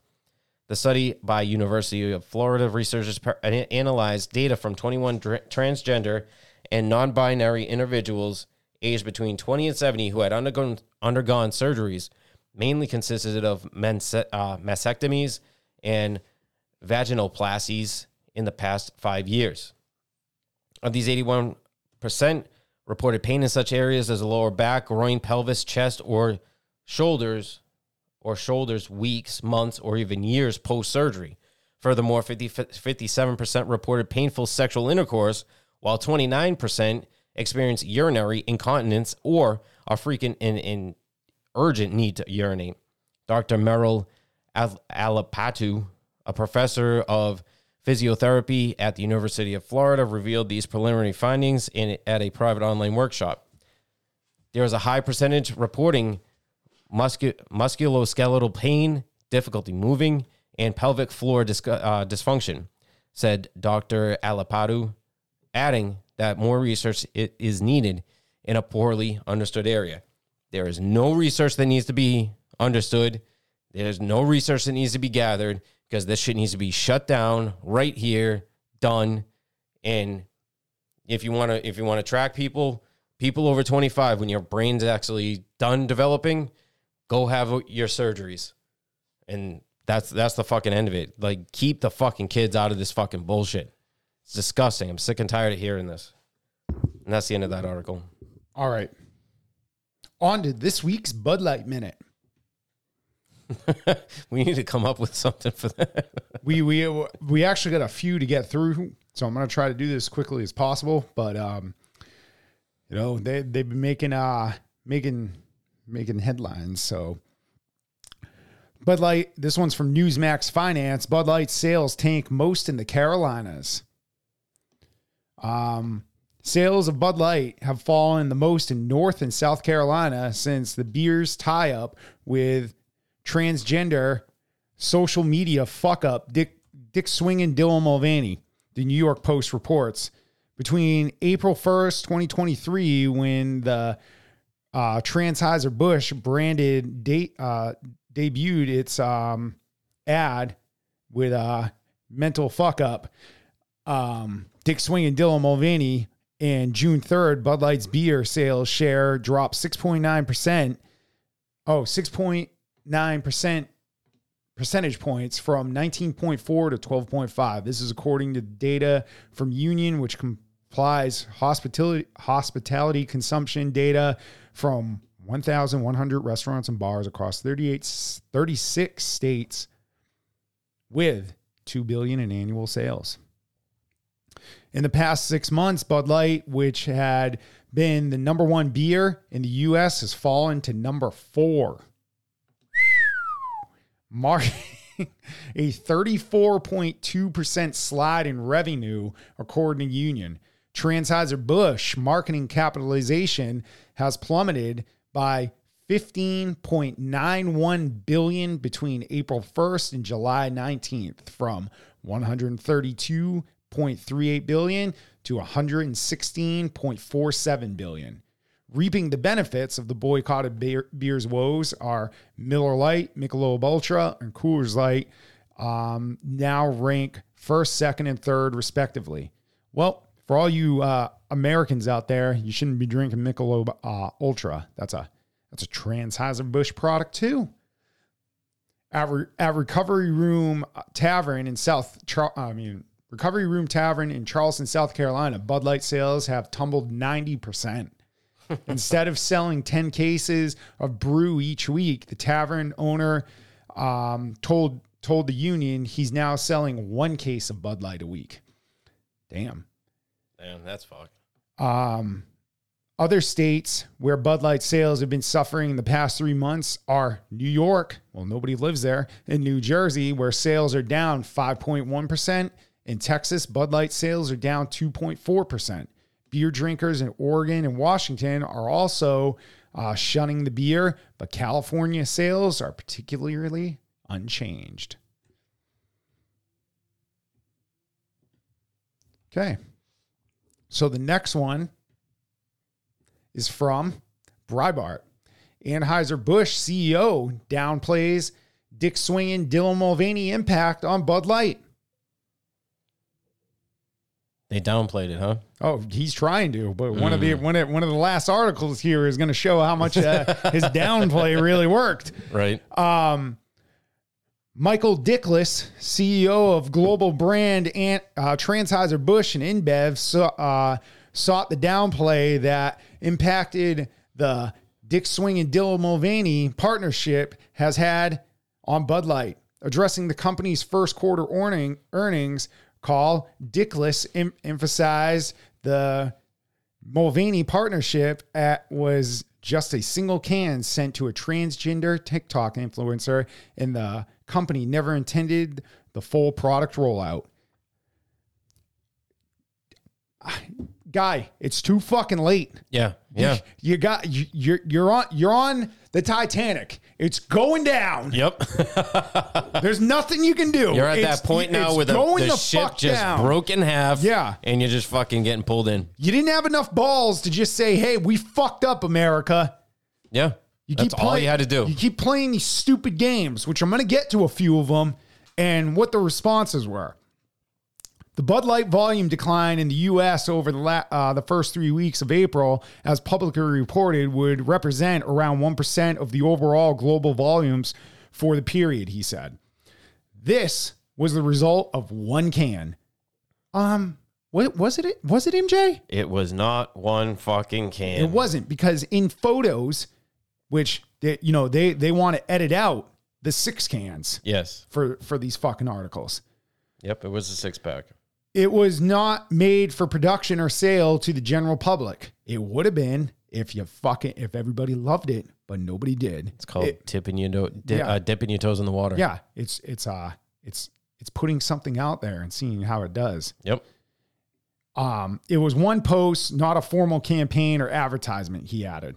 The study by University of Florida researchers analyzed data from 21 transgender and non-binary individuals aged between 20 and 70 who had undergone undergone surgeries, mainly consisted of uh, mastectomies and vaginoplasties in the past five years. Of these, 81% reported pain in such areas as the lower back, groin, pelvis, chest, or shoulders or shoulders weeks, months, or even years post surgery. Furthermore, 50, 57% reported painful sexual intercourse, while 29% experienced urinary incontinence or a frequent and, and urgent need to urinate. Dr. Meryl Alappattu, a professor of physiotherapy at the University of Florida, revealed these preliminary findings in, at a private online workshop. There is a high percentage reporting muscu- musculoskeletal pain, difficulty moving, and pelvic floor dis- uh, dysfunction, said Dr. Alappattu, adding that more research is needed in a poorly understood area. There is no research that needs to be understood. There's no research that needs to be gathered because this shit needs to be shut down right here, done. And if you want to, if you want to track people, people over 25, when your brain's actually done developing, go have your surgeries. And that's that's the fucking end of it. Like keep the fucking kids out of this fucking bullshit. It's disgusting. I'm sick and tired of hearing this. And that's the end of that article. All right. On to this week's Bud Light Minute. (laughs) we need to come up with something for that. we we we actually got a few to get through, so I'm gonna try to do this quickly as possible. But um, you know they they've been making uh making making headlines. So Bud Light, this one's from Newsmax Finance. Bud Light sales tank most in the Carolinas. Um, sales of Bud Light have fallen the most in North and South Carolina since the beer's tie up with transgender social media fuck up Dick Dick Swing and Dylan Mulvaney. The New York Post reports between April 1st, 2023, when the uh, Busch branded de- uh, debuted its um, ad with a mental fuck up. Um, Dick Swing and Dylan Mulvaney and June 3rd, Bud Light's beer sales share dropped 6.9%. Oh, 6.9% percentage points from 19.4 to 12.5. This is according to data from Union, which complies hospitality hospitality consumption data from 1,100 restaurants and bars across 38, 36 states with 2 billion in annual sales. In the past six months, Bud Light, which had been the number one beer in the U.S., has fallen to number four, marking (laughs) a 34.2% slide in revenue, according to Union. Anheuser-Busch marketing capitalization has plummeted by 15.91 billion between April 1st and July 19th from 132.38 billion to 116.47 billion. Reaping the benefits of the boycotted beer, beer's woes are Miller Lite, Michelob Ultra, and Coors Light um, now rank first, second, and third respectively. Well, for all you uh, Americans out there, you shouldn't be drinking Michelob uh, Ultra. That's a that's a Anheuser-Busch product too. At, Re- at Recovery Room Tavern in South, Char- I mean Recovery Room Tavern in Charleston, South Carolina, Bud Light sales have tumbled ninety percent. Instead of selling ten cases of brew each week, the tavern owner um, told told the union he's now selling one case of Bud Light a week. Damn. Damn, that's fucked. Um, other states where Bud Light sales have been suffering in the past three months are New York, well, nobody lives there, and New Jersey, where sales are down 5.1%. In Texas, Bud Light sales are down 2.4%. Beer drinkers in Oregon and Washington are also uh, shunning the beer, but California sales are particularly unchanged. Okay. So the next one is from Breitbart. Anheuser-Busch CEO downplays Dick Swinging Dylan Mulvaney impact on Bud Light. They downplayed it, huh? Oh, he's trying to, but one of the one of, one of the last articles here is going to show how much uh, (laughs) his downplay really worked. Right. Um, Michael Dickless, CEO of global brand and uh, Anheuser-Busch and InBev, so, uh, sought the downplay that impacted the Dick Swing and Dylan Mulvaney partnership has had on Bud Light. Addressing the company's first quarter earning, earnings call, Dickless em- emphasized the Mulvaney partnership at, was just a single can sent to a transgender TikTok influencer, and the company never intended the full product rollout. Guy, it's too fucking late. Yeah. Yeah. You got you, you're you're on you're on the Titanic. It's going down. Yep. (laughs) There's nothing you can do. You're at It's- that point now where the, the the ship fuck just down. broke in half. Yeah. And you're just fucking getting pulled in. You didn't have enough balls to just say, "Hey, we fucked up, America." Yeah. You That's keep all you had to do. You keep playing these stupid games, which I'm going to get to a few of them, and what the responses were. The Bud Light volume decline in the U.S. over the la- uh, the first three weeks of April, as publicly reported, would represent around one percent of the overall global volumes for the period. He said, "This was the result of one can." Um, what was it? Was it MJ? It was not one fucking can. It wasn't because in photos, which they, you know they they want to edit out the six cans Yes. for for these fucking articles. Yep. It was a six pack. It was not made for production or sale to the general public. It would have been if you fucking if everybody loved it, but nobody did. It's called It- tipping your no, di- Yeah. uh, dipping your toes in the water. yeah, it's it's uh it's it's putting something out there and seeing how it does. Yep. Um, it was one post, not a formal campaign or advertisement, he added.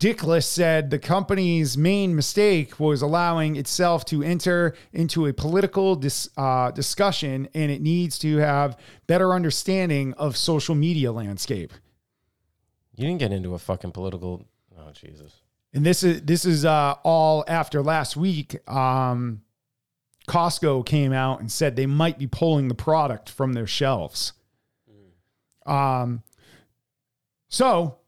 Dickless said the company's main mistake was allowing itself to enter into a political dis, uh, discussion and it needs to have better understanding of social media landscape. You didn't get into a fucking political. Oh Jesus. And this is this is uh, all after last week. Um, Costco came out and said they might be pulling the product from their shelves. Um, so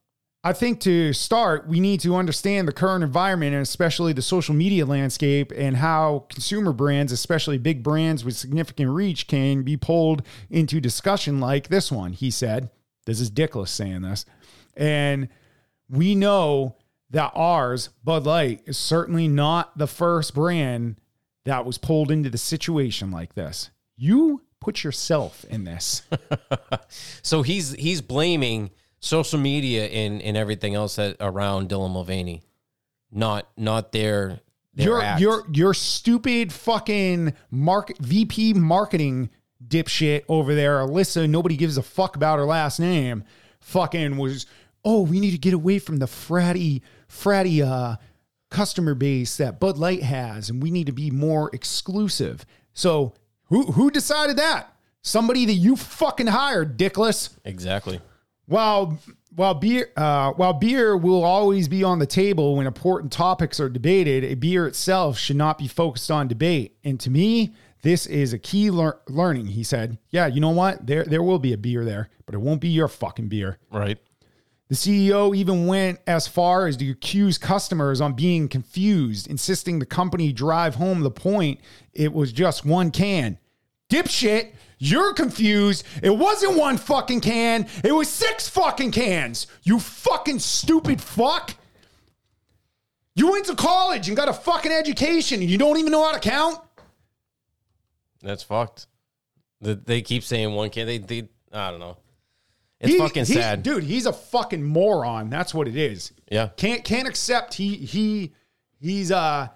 I think to start, we need to understand the current environment and especially the social media landscape and how consumer brands, especially big brands with significant reach, can be pulled into discussion like this one. He said, This is Dickless saying this. And we know that ours, Bud Light, is certainly not the first brand that was pulled into the situation like this. You put yourself in this. (laughs) So he's he's blaming social media and, and everything else that around Dylan Mulvaney, not not their their your act. your your stupid fucking market VP marketing dipshit over there, Alyssa. Nobody gives a fuck about her last name. Fucking was. Oh, we need to get away from the fratty fratty uh, customer base that Bud Light has, and we need to be more exclusive. So who who decided that? Somebody that you fucking hired, dickless. exactly. While while beer uh, while beer will always be on the table when important topics are debated, a beer itself should not be focused on debate. And to me, this is a key lear- learning. He said, "Yeah, you know what? There there will be a beer there, but it won't be your fucking beer." Right. The CEO even went as far as to accuse customers on being confused, insisting the company drive home the point it was just one can. Dipshit, you're confused. It wasn't one fucking can, it was six fucking cans. You fucking stupid fuck. You went to college and got a fucking education and you don't even know how to count? That's fucked. The, they keep saying one can. They, they I don't know. It's He- fucking he- sad. Dude, he's a fucking moron. That's what it is. Yeah. Can't can't accept he he he's uh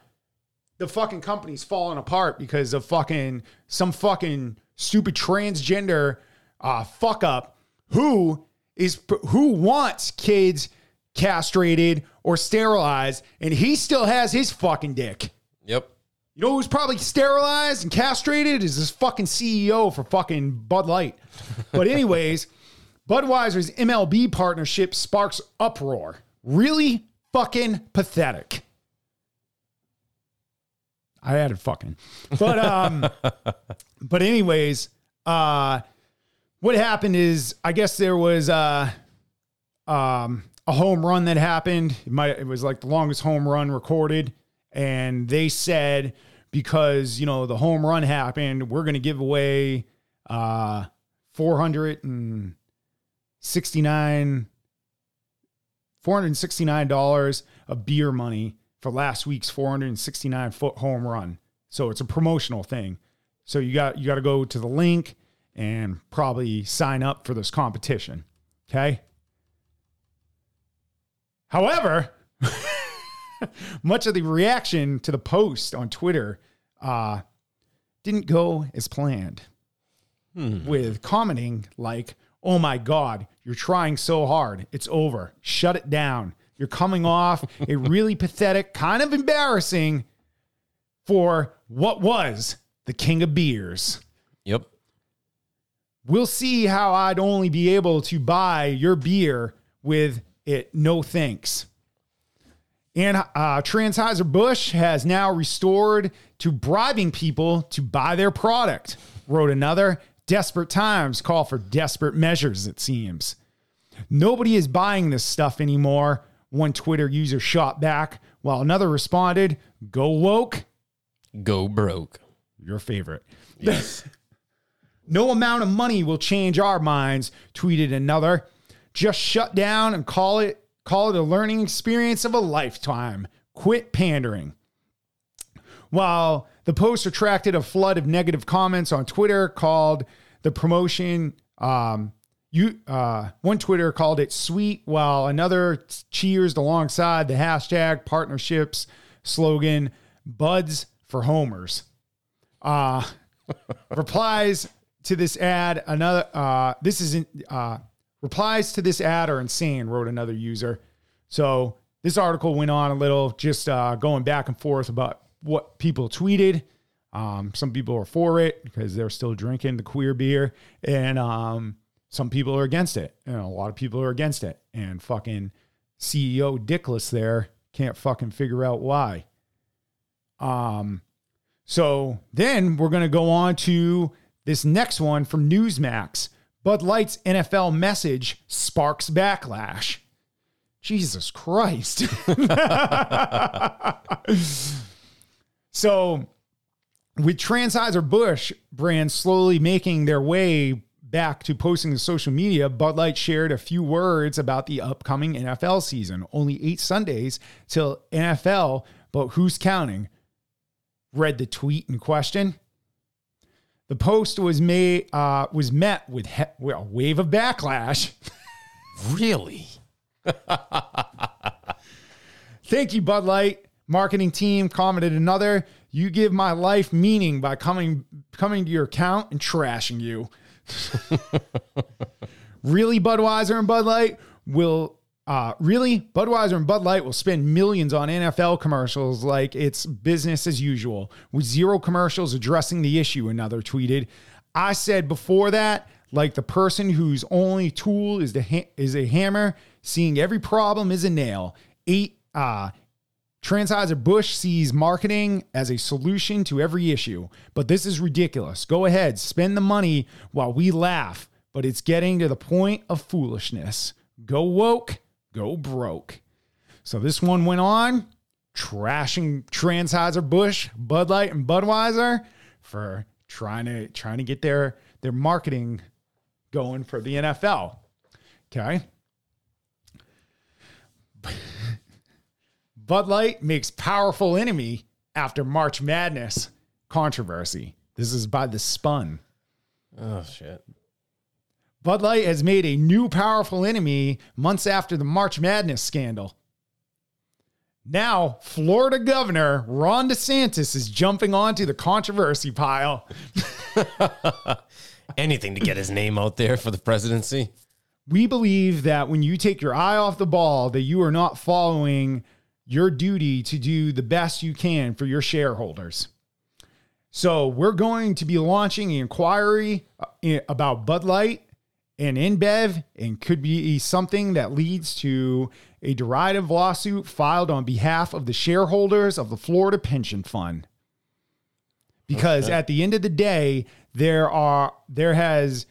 the fucking company's falling apart because of fucking some fucking stupid transgender uh fuck up who is who wants kids castrated or sterilized and he still has his fucking dick. Yep. You know who's probably sterilized and castrated is this fucking CEO for fucking Bud Light. But anyways, (laughs) Budweiser's MLB partnership sparks uproar. Really fucking pathetic. I added fucking. But um (laughs) but anyways, uh what happened is I guess there was uh um a home run that happened. It might it was like the longest home run recorded and they said because, you know, the home run happened, we're going to give away uh 469 $469 of beer money for last week's 469 foot home run. So it's a promotional thing. So you got you got to go to the link and probably sign up for this competition. Okay? However, (laughs) much of the reaction to the post on Twitter uh, didn't go as planned. With commenting like, "Oh my God, you're trying so hard. It's over. Shut it down. You're coming off a really (laughs) pathetic, kind of embarrassing for what was the king of beers." Yep. We'll see how I'd only be able to buy your beer with it. No thanks. And uh, Transheiser-Busch has now restored to bribing people to buy their product. Wrote another. Desperate times call for desperate measures, it seems. Nobody is buying this stuff anymore. One Twitter user shot back, while another responded, Go woke, Go broke. your favorite. Yes. (laughs) no amount of money will change our minds, tweeted another. Just shut down and call it call it a learning experience of a lifetime. Quit pandering. While the post attracted a flood of negative comments on Twitter called the promotion um you uh one Twitter called it sweet while another cheers alongside the hashtag partnerships slogan buds for homers. Uh (laughs) replies to this ad another uh this isn't uh replies to this ad are insane wrote another user. So this article went on a little just uh going back and forth about what people tweeted. Um some people are for it because they're still drinking the queer beer. And um some people are against it and a lot of people are against it and fucking ceo dickless there can't fucking figure out why um so then we're to go on to this next one from Newsmax. Bud Light's NFL message sparks backlash. Jesus Christ. (laughs) so, with Transheiser-Busch brands slowly making their way back to posting to social media, Bud Light shared a few words about the upcoming NFL season. Only eight Sundays till NFL, but who's counting? Read the tweet in question. The post was made uh, was met with he- well, a wave of backlash. Really? (laughs) Thank you, Bud Light marketing team. Commented another. You give my life meaning by coming coming to your account and trashing you. (laughs) really, Budweiser and Bud Light will uh, really Budweiser and Bud Light will spend millions on NFL commercials like it's business as usual, with zero commercials addressing the issue. Another tweeted. I said before that, like the person whose only tool is the ha- is a hammer, seeing every problem is a nail. Eight uh Transheiser-Busch sees marketing as a solution to every issue, but this is ridiculous. Go ahead, spend the money while we laugh, but it's getting to the point of foolishness. Go woke, go broke. So this one went on, trashing Transheiser Busch, Bud Light, and Budweiser for trying to trying to get their their marketing going for the NFL. Okay. Bud Light makes powerful enemy after March Madness controversy. This is by the Spun. Oh shit. Bud Light has made a new powerful enemy months after the March Madness scandal. Now, Florida Governor Ron DeSantis is jumping onto the controversy pile. (laughs) Anything to get his name out there for the presidency. We believe that when you take your eye off the ball, that you are not following your duty to do the best you can for your shareholders. So, we're going to be launching an inquiry uh, about Bud Light and InBev and could be something that leads to a derivative lawsuit filed on behalf of the shareholders of the Florida Pension Fund. Because Okay. at the end of the day, there are there has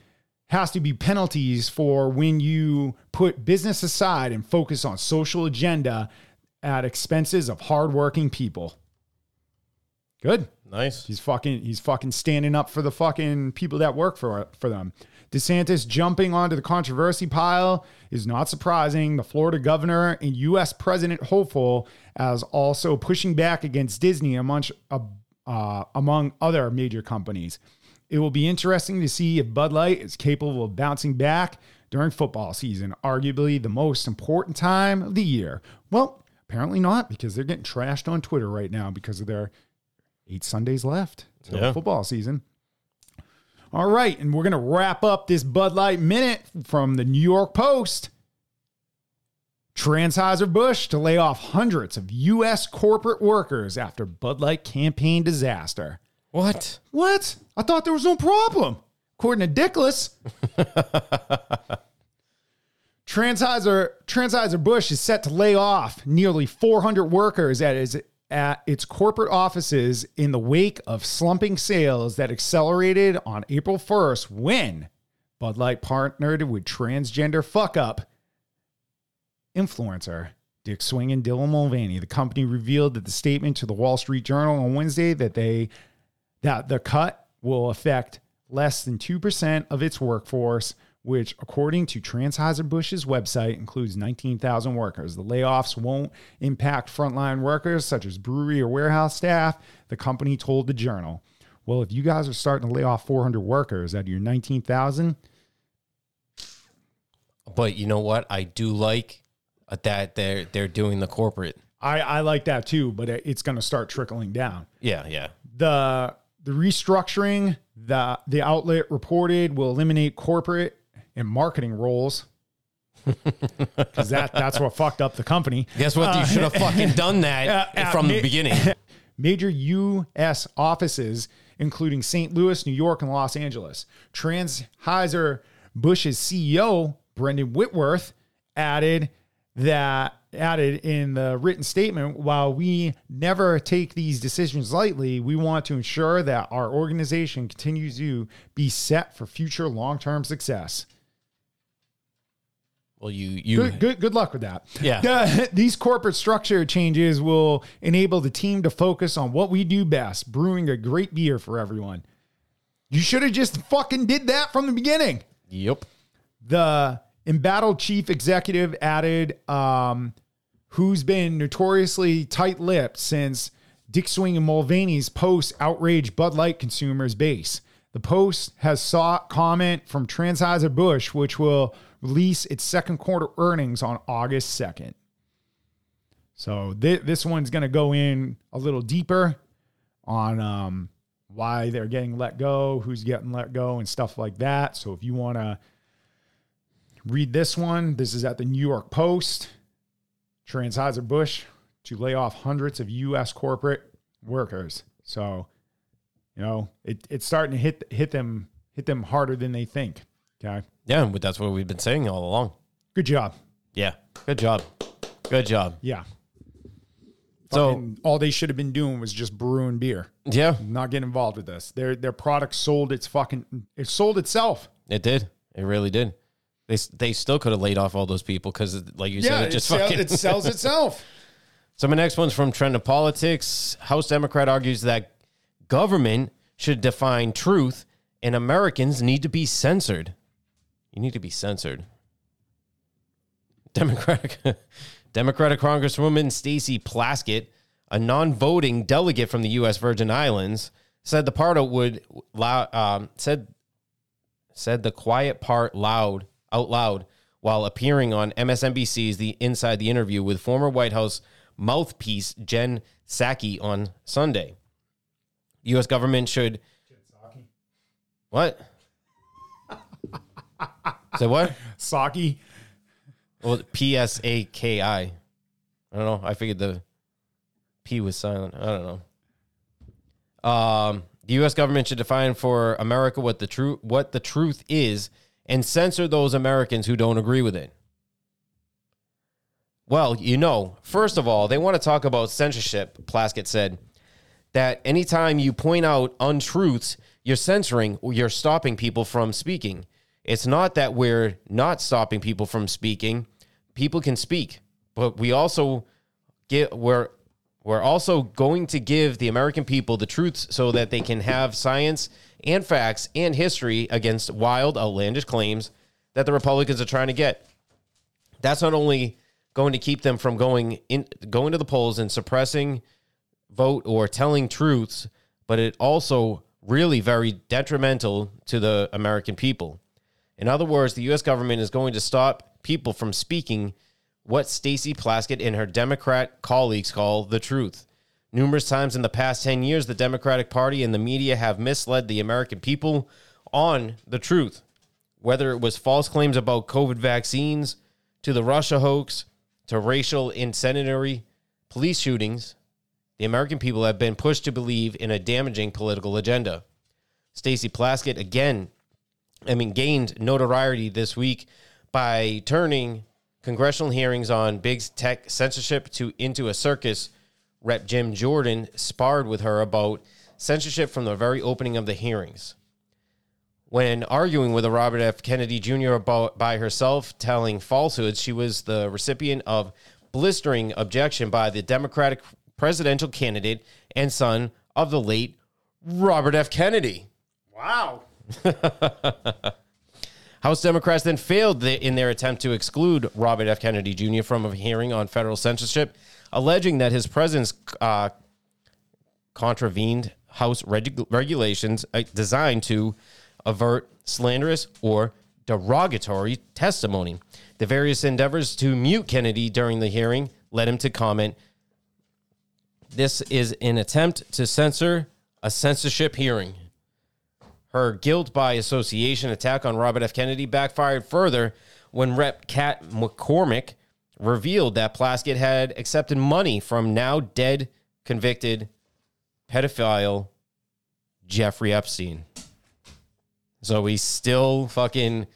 has to be penalties for when you put business aside and focus on social agenda at expenses of hardworking people. Good. Nice. He's fucking he's fucking standing up for the fucking people that work for for them. DeSantis jumping onto the controversy pile is not surprising. The Florida governor and U.S. president hopeful as also pushing back against Disney among uh, among other major companies. It will be interesting to see if Bud Light is capable of bouncing back during football season, arguably the most important time of the year. Well, apparently not because they're getting trashed on Twitter right now because of their eight Sundays left till Yeah. football season. All right, and we're going to wrap up this Bud Light minute from the New York Post. Transheiser Busch to lay off hundreds of U.S. corporate workers after Bud Light campaign disaster. What? What? I thought there was no problem. According to Dickless, (laughs) Transheiser Transheiser Busch is set to lay off nearly 400 workers at its, at its corporate offices in the wake of slumping sales that accelerated on April 1st when Bud Light partnered with transgender fuck up influencer Dick Swing and Dylan Mulvaney. The company revealed that the statement to the Wall Street Journal on Wednesday that they that the cut will affect less than 2% of its workforce, which, according to Transheiser-Busch's website, includes 19,000 workers. The layoffs won't impact frontline workers such as brewery or warehouse staff, the company told the Journal. Well, if you guys are starting to lay off 400 workers out of your 19,000, But you know what? I do like that they're they're doing the corporate. I, I like that too, but it's going to start trickling down. Yeah, yeah. the the restructuring the the outlet reported will eliminate corporate and marketing roles (laughs) because that that's what fucked up the company. Guess what? you should have fucking (laughs) done that uh, uh, from ma- the beginning. (laughs) Major U.S. offices, including St. Louis, New York, and Los Angeles. Transheiser Busch's CEO Brendan Whitworth added that added in the written statement while we never take these decisions lightly we want to ensure that our organization continues to be set for future long-term success Well, you you Good, good, good luck with that. Yeah. The- (laughs) these corporate structure changes will enable the team to focus on what we do best, brewing a great beer for everyone. You should have just fucking did that from the beginning. Yep. The embattled chief executive added, um, who's been notoriously tight-lipped since Dick Swing and Mulvaney's post outraged Bud Light consumers base. The post has sought comment from Transheiser Busch, which will release its second quarter earnings on August 2nd. So thi- this one's going to go in a little deeper on um, why they're getting let go, who's getting let go, and stuff like that. So if you want to read this one, this is at the New York Post. Transheiser Busch to lay off hundreds of U.S. corporate workers. So, you know, it, it's starting to hit hit them hit them harder than they think. Okay, Yeah, but that's what we've been saying all along. good job. Yeah. Good job. Good job. Yeah. So Fucking all they should have been doing was just brewing beer, yeah, not get involved with this. Their their product sold its fucking it sold itself. it did. It really did. They they still could have laid off all those people because, like you said, it just fucking it sells (laughs) itself. So my next one's from Trending Politics. House Democrat argues that government should define truth and Americans need to be censored. You need to be censored. Democratic (laughs) Democratic Congresswoman Stacey Plaskett, a non-voting delegate from the U.S. Virgin Islands, said the part would um, said said the quiet part loud out loud while appearing on MSNBC's The Inside the Interview with former White House mouthpiece Jen Psaki on Sunday. U.S. government should what? Say what? Saki. Well, P S A K I. I don't know. I figured the P was silent. I don't know. Um, the U.S. government should define for America what the truth what the truth is, and censor those Americans who don't agree with it. Well, you know, first of all, they want to talk about censorship. Plaskett said that anytime you point out untruths, you're censoring you're stopping people from speaking. It's not that we're not stopping people from speaking. People can speak, but we also get we're we're also going to give the American people the truths so that they can have science and facts and history against wild, outlandish claims that the Republicans are trying to get. That's not only going to keep them from going in going to the polls and suppressing vote or telling truths, but it also really very detrimental to the American people. In other words, the US government is going to stop people from speaking what Stacey Plaskett and her Democrat colleagues call the truth. Numerous times in the past 10 years, the Democratic Party and the media have misled the American people on the truth. Whether it was false claims about COVID vaccines, to the Russia hoax, to racial incendiary police shootings, the American people have been pushed to believe in a damaging political agenda. Stacey Plaskett again, I mean, gained notoriety this week by turning congressional hearings on big tech censorship to into a circus. Rep. Jim Jordan sparred with her about censorship from the very opening of the hearings. When arguing with a Robert F. Kennedy Jr. about by herself telling falsehoods, she was the recipient of blistering objection by the Democratic presidential candidate and son of the late Robert F. Kennedy. Wow. (laughs) House Democrats then failed in their attempt to exclude Robert F. Kennedy Jr. from a hearing on federal censorship, alleging that his presence uh, contravened House regu- regulations uh, designed to avert slanderous or derogatory testimony. The various endeavors to mute Kennedy during the hearing led him to comment this is an attempt to censor a censorship hearing. Her guilt by association attack on Robert F. Kennedy backfired further when Rep. Kat Cammack revealed that Plaskett had accepted money from now dead convicted pedophile Jeffrey Epstein. So he's still fucking.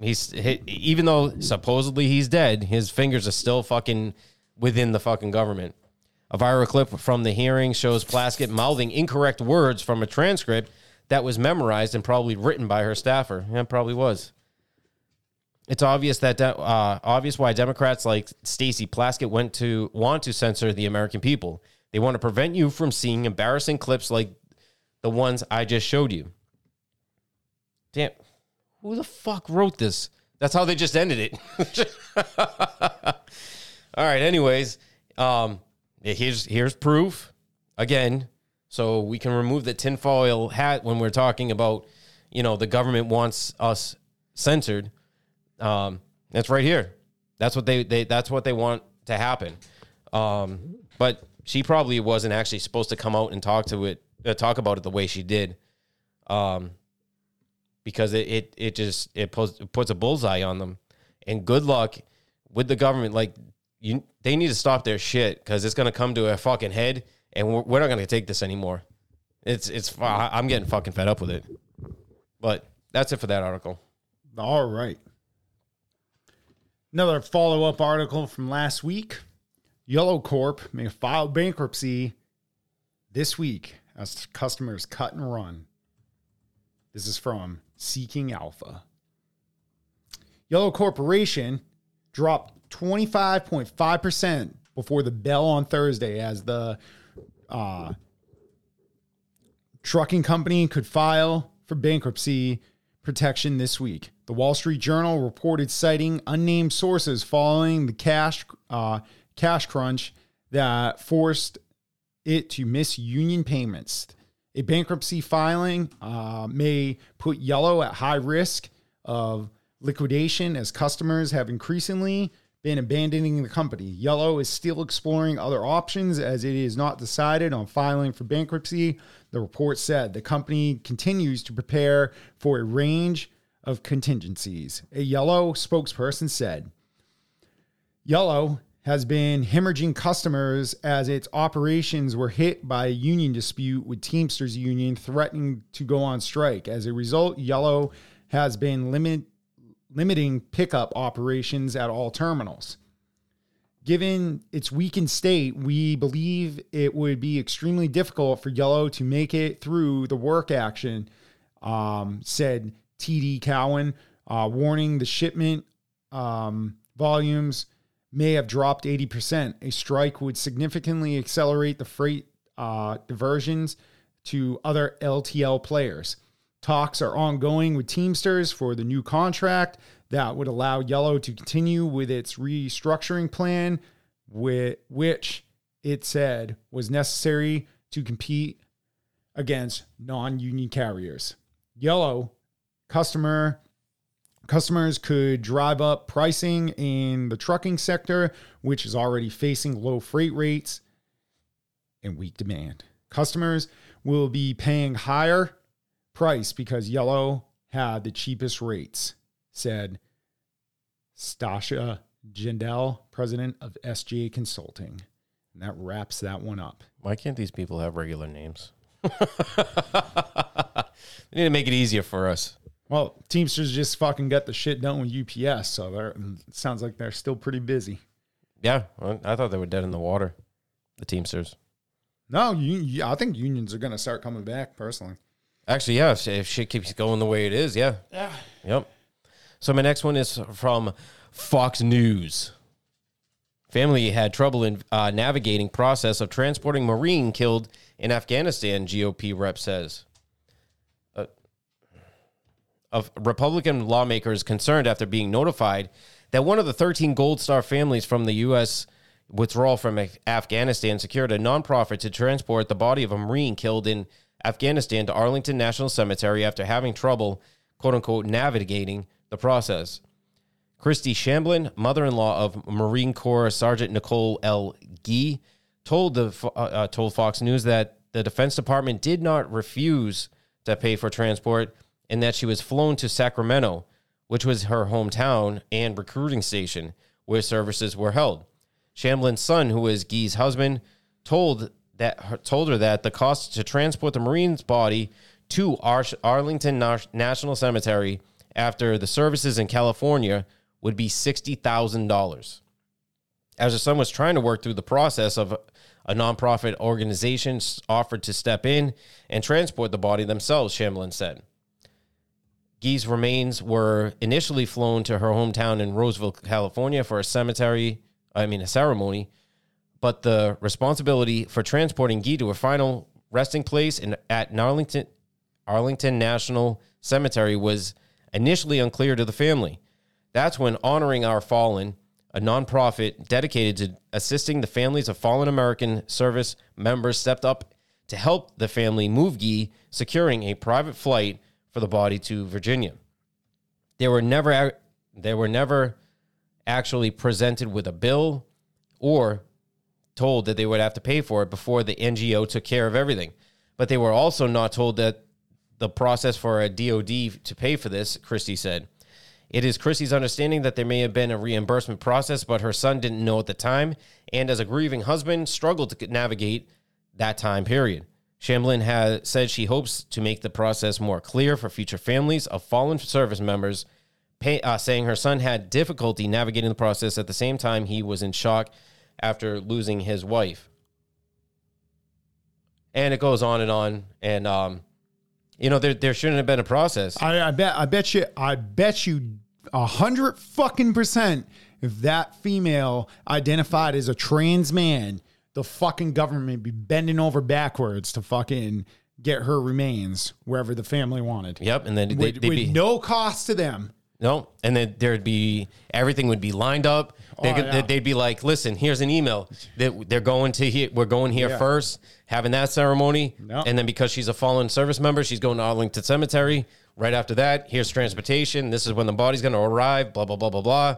He's he, even though supposedly he's dead, his fingers are still fucking within the fucking government. A viral clip from the hearing shows Plaskett mouthing incorrect words from a transcript that was memorized and probably written by her staffer. Yeah, probably was. it's obvious that uh, obvious why Democrats like Stacey Plaskett went to want to censor the American people. They want to prevent you from seeing embarrassing clips like the ones I just showed you. Damn, who the fuck wrote this? That's how they just ended it. (laughs) All right. Anyways, um, here's here's proof again, so we can remove the tinfoil hat when we're talking about, you know, the government wants us censored. Um, that's right here. That's what they, they that's what they want to happen. Um, but she probably wasn't actually supposed to come out and talk to it, uh, talk about it the way she did, um, because it it, it just it puts, it puts a bullseye on them. And good luck with the government. Like you, they need to stop their shit because it's gonna come to a fucking head, and we're, we're not gonna take this anymore. It's it's I'm getting fucking fed up with it. But that's it for that article. All right. Another follow up article from last week. Yellow Corp may file bankruptcy this week as customers cut and run. This is from Seeking Alpha. Yellow Corporation dropped 25.5% before the bell on Thursday as the uh, trucking company could file for bankruptcy protection this week. The Wall Street Journal reported citing unnamed sources following the cash uh, cash crunch that forced it to miss union payments. A bankruptcy filing uh, may put Yellow at high risk of liquidation as customers have increasingly been abandoning the company. Yellow is still exploring other options as it is not decided on filing for bankruptcy. The report said the company continues to prepare for a range of contingencies. A Yellow spokesperson said Yellow has been hemorrhaging customers as its operations were hit by a union dispute with Teamsters Union threatening to go on strike. As a result, Yellow has been limit, limiting pickup operations at all terminals. Given its weakened state, we believe it would be extremely difficult for Yellow to make it through the work action, um, said TD Cowen, uh, warning the shipment um, volumes may have dropped 80%. A strike would significantly accelerate the freight uh, diversions to other LTL players. Talks are ongoing with Teamsters for the new contract that would allow Yellow to continue with its restructuring plan, which it said was necessary to compete against non union carriers. Yellow customer Customers could drive up pricing in the trucking sector, which is already facing low freight rates and weak demand. Customers will be paying higher price because Yellow had the cheapest rates, said Stasha Jindel, president of SJ Consulting. And that wraps that one up. Why can't these people have regular names? (laughs) they need to make it easier for us. Well, Teamsters just fucking got the shit done with UPS, so they're, it sounds like they're still pretty busy. Yeah, well, I thought they were dead in the water, the Teamsters. No, you, I think unions are going to start coming back, personally. Actually, yeah, if, if shit keeps going the way it is, yeah. Yeah. Yep. So my next one is from Fox News. Family had trouble in uh, navigating process of transporting Marine killed in Afghanistan, GOP rep says of Republican lawmakers concerned after being notified that one of the 13 Gold Star families from the U.S. withdrawal from Afghanistan secured a nonprofit to transport the body of a Marine killed in Afghanistan to Arlington National Cemetery after having trouble, quote unquote, navigating the process. Christy Shamblin, mother in law of Marine Corps Sergeant Nicole L. Gee, told, the, uh, uh, told Fox News that the Defense Department did not refuse to pay for transport and that she was flown to Sacramento, which was her hometown and recruiting station where services were held. Shamblin's son, who is Gee's husband, told that told her that the cost to transport the Marine's body to Ar- Arlington National Cemetery after the services in California would be $60,000. As her son was trying to work through the process of a nonprofit organization offered to step in and transport the body themselves, Shamblin said. Gee's remains were initially flown to her hometown in Roseville, California for a cemetery, I mean, a ceremony, but the responsibility for transporting Gee to her final resting place in, at Arlington, Arlington National Cemetery was initially unclear to the family. That's when Honoring Our Fallen, a nonprofit dedicated to assisting the families of fallen American service members, stepped up to help the family move Gee, securing a private flight for the body to Virginia. They were never they were never actually presented with a bill or told that they would have to pay for it before the NGO took care of everything. But they were also not told that the process for a DOD to pay for this, Christy said. It is Christy's understanding that there may have been a reimbursement process, but her son didn't know at the time, and as a grieving husband, struggled to navigate that time period. Shamblin has said she hopes to make the process more clear for future families of fallen service members, pay, uh, saying her son had difficulty navigating the process at the same time he was in shock after losing his wife. And it goes on and on, and um, you know, there there shouldn't have been a process. I, I bet I bet you I bet you a hundred fucking percent if that female identified as a trans man, the fucking government be bending over backwards to fucking get her remains wherever the family wanted. Yep, and then they, With, they'd with be no cost to them. no, and then there'd be everything would be lined up. They Oh, yeah. They'd be like, "Listen, here's an email that they're going to here. We're going here Yeah. first, having that ceremony, Yep. and then because she's a fallen service member, she's going to Arlington Cemetery. Right after that, here's transportation. This is when the body's going to arrive. Blah blah blah blah blah.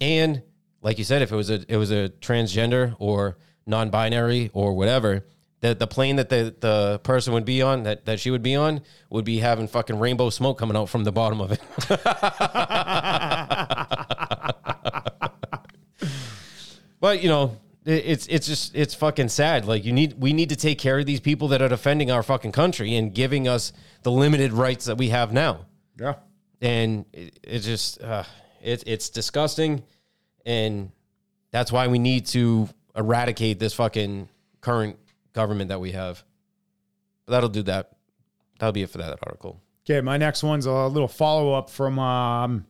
And like you said, if it was a it was a transgender or non-binary or whatever, the the plane that the the person would be on that that she would be on would be having fucking rainbow smoke coming out from the bottom of it. (laughs) (laughs) but you know, it's it's just it's fucking sad. Like you need we need to take care of these people that are defending our fucking country and giving us the limited rights that we have now Yeah. and it, it just uh, it, it's disgusting and that's why we need to eradicate this fucking current government that we have but that'll do that that'll be it for that article Okay, my next one's a little follow up from um,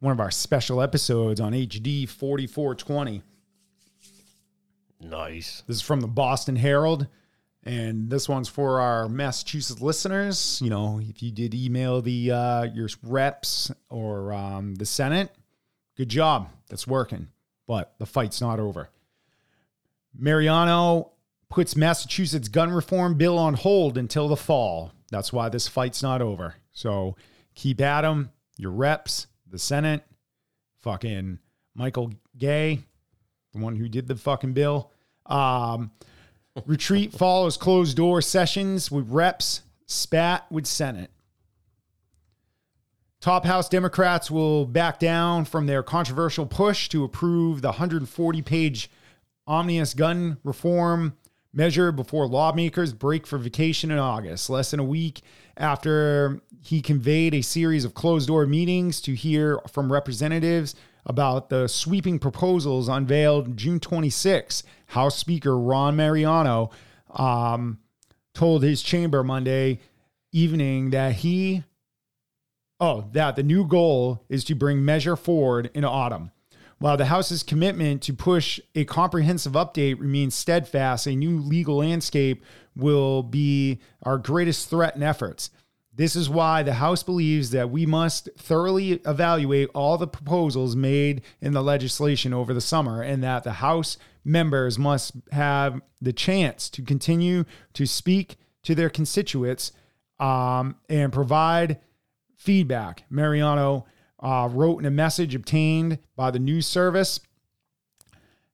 one of our special episodes on HD 4420. Nice This is from the Boston Herald. And this one's for our Massachusetts listeners. You know, if you did email the uh, your reps or um, the Senate, good job. That's working. But the fight's not over. Mariano puts Massachusetts gun reform bill on hold until the fall. That's why this fight's not over. So keep at them, your reps, the Senate, fucking Michael Gay, the one who did the fucking bill. Um, retreat (laughs) follows closed door sessions with reps, spat with Senate. Top House Democrats will back down from their controversial push to approve the 140 page omnibus gun reform measure before lawmakers break for vacation in August, less than a week after he conveyed a series of closed door meetings to hear from representatives about the sweeping proposals unveiled June 26. House Speaker Ron Mariano um, told his chamber Monday evening that he Oh, that the new goal is to bring measure forward in autumn. While the House's commitment to push a comprehensive update remains steadfast, a new legal landscape will be our greatest threat and efforts. This is why the House believes that we must thoroughly evaluate all the proposals made in the legislation over the summer and that the House members must have the chance to continue to speak to their constituents um, and provide feedback. Mariano uh, wrote in a message obtained by the news service.